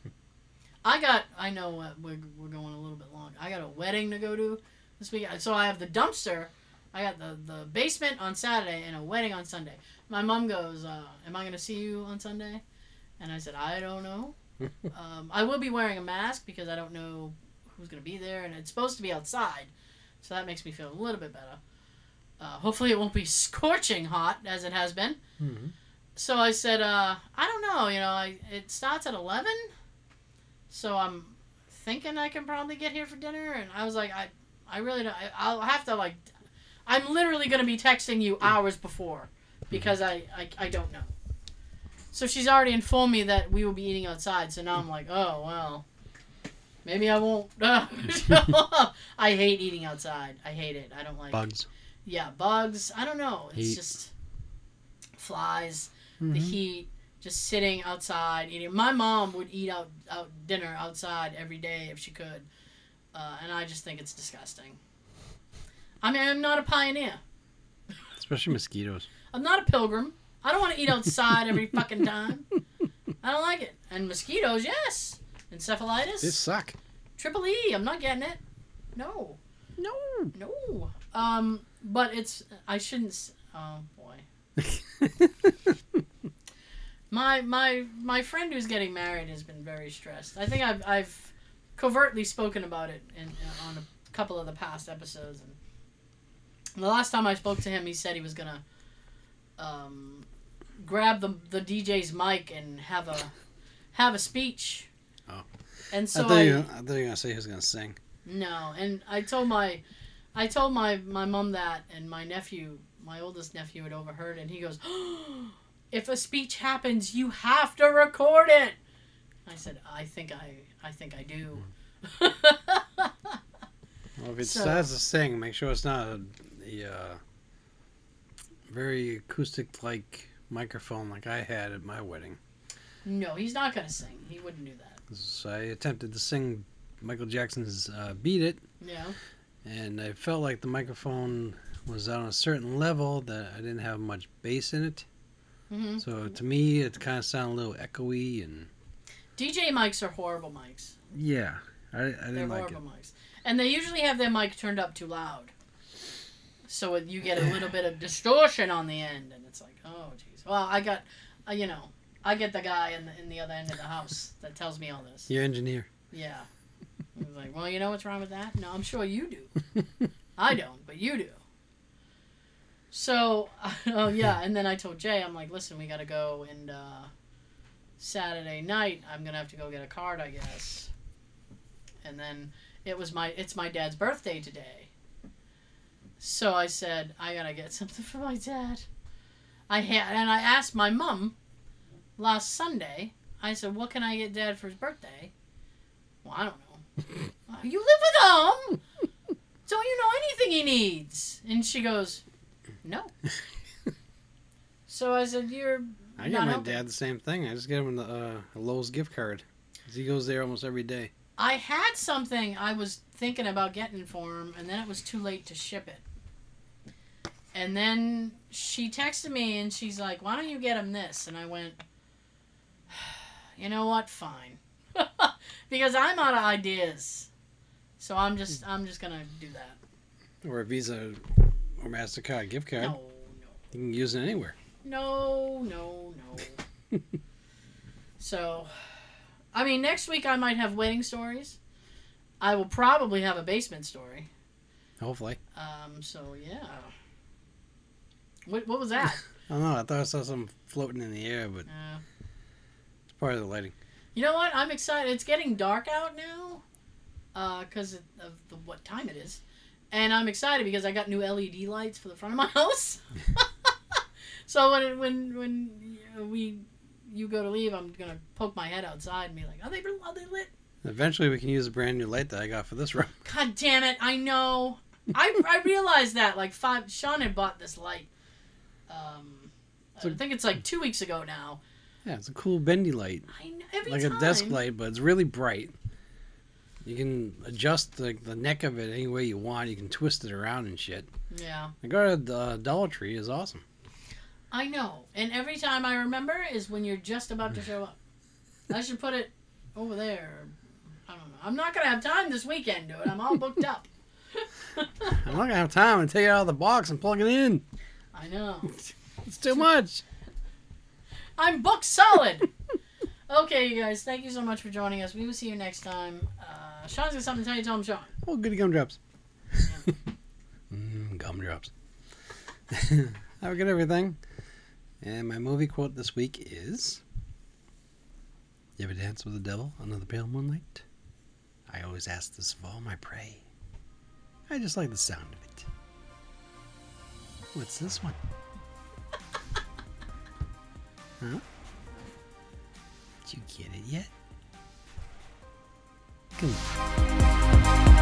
I got. I know what we're, we're going a little bit long. I got a wedding to go to this week. So I have the dumpster. I got the the basement on Saturday and a wedding on Sunday. My mom goes, uh, "Am I going to see you on Sunday?" And I said, "I don't know. um, I will be wearing a mask because I don't know who's going to be there, and it's supposed to be outside, so that makes me feel a little bit better. Uh, hopefully, it won't be scorching hot as it has been." Mhm. So I said, uh, "I don't know. You know, I, it starts at eleven." So I'm thinking I can probably get here for dinner, and I was like, I, I really don't. I, I'll have to like, I'm literally gonna be texting you hours before because I, I, I don't know. So she's already informed me that we will be eating outside. So now I'm like, oh well, maybe I won't. Show up. I hate eating outside. I hate it. I don't like. Bugs. Yeah, bugs. I don't know. It's Heat. just flies the Mhm. heat, just sitting outside eating. My mom would eat out, out dinner outside every day if she could, uh, and I just think it's disgusting. I mean, I'm not a pioneer. Especially mosquitoes. I'm not a pilgrim. I don't want to eat outside every fucking time. I don't like it. And mosquitoes, yes. Encephalitis, They suck. triple E. I'm not getting it. No, No. no. Um, but it's. I shouldn't. Oh boy. My my my friend who's getting married has been very stressed. I think I've I've covertly spoken about it in, on a couple of the past episodes. And the last time I spoke to him, he said he was gonna um, grab the the DJ's mic and have a have a speech. Oh. And so I, thought I, you, I thought you were gonna say he was gonna sing. no, and I told my, I told my my mom that, and my nephew, my oldest nephew, had overheard, and he goes, "If a speech happens, you have to record it." I said, "I think I, I think I do." Well, if it So- starts to sing, make sure it's not a, a uh, very acoustic like microphone like I had at my wedding. no, he's not gonna sing. He wouldn't do that. 'Cause I attempted to sing Michael Jackson's uh, "Beat It," Yeah. and I felt like the microphone was on a certain level that I didn't have much bass in it. hmm So to me, it kind of sounded a little echoey, and DJ mics are horrible mics. yeah, I, I They're didn't like it. horrible mics, and they usually have their mic turned up too loud, so you get a little bit of distortion on the end, and it's like, oh, jeez. Well, I got, uh, you know, I get the guy in the in the other end of the house that tells me all this. Your engineer. Yeah. He's like, well, you know what's wrong with that? No, I'm sure you do. I don't, but you do. So, oh yeah, and then I told Jay, I'm like, listen, we got to go, and uh, Saturday night, I'm gonna have to go get a card, I guess. And then it was my, it's my dad's birthday today. So I said, I gotta get something for my dad. I had, and I asked my mom last Sunday. I said, what can I get dad for his birthday? Well, I don't know. "Uh, you live with him. Don't you know anything he needs? And she goes, no. so I said, you're I got my helping." dad the same thing. I just gave him the, uh, Lowe's gift card. He goes there almost every day. I had something I was thinking about getting for him, and then it was too late to ship it. And then she texted me and she's like, "Why don't you get him this?" And I went, "You know what? Fine." because I'm out of ideas. So I'm just I'm just gonna do that. Or a Visa or MasterCard gift card. No, no. You can use it anywhere. no, no, no, so, I mean, next week I might have wedding stories. I will probably have a basement story. Hopefully. Um. So yeah. What What was that? I don't know. I thought I saw something floating in the air, but uh, part of the lighting. you know what? I'm excited. It's getting dark out now. Uh, because of the, what time it is, and I'm excited because I got new LED lights for the front of my house. so when when when we you go to leave, I'm gonna poke my head outside and be like, "Are they are they lit?" Eventually, we can use a brand new light that I got for this room. God damn it! I know. I I realized that like five. Sean had bought this light. Um, So- I think it's like two weeks ago now. Yeah, it's a cool bendy light, I know, every like time. a desk light, but it's really bright. You can adjust the, the neck of it any way you want. You can twist it around and shit. Yeah, I got a uh, Dollar Tree is awesome. I know. And every time I remember is when you're just about to show up. I should put it over there. I don't know. I'm not gonna have time this weekend to it. I'm all booked up. I'm not gonna have time to take it out of the box and plug it in. I know. It's too much. I'm booked solid. okay, you guys. Thank you so much for joining us. We will see you next time. Uh, Sean's got something to tell you. Tell him, Sean. Oh, goody gumdrops. mm, gumdrops. Have a good everything. And my movie quote this week is You ever dance with the devil under the pale moonlight? I always ask this of all my prey. I just like the sound of it. What's this one? Huh? Did you get it yet? Come on.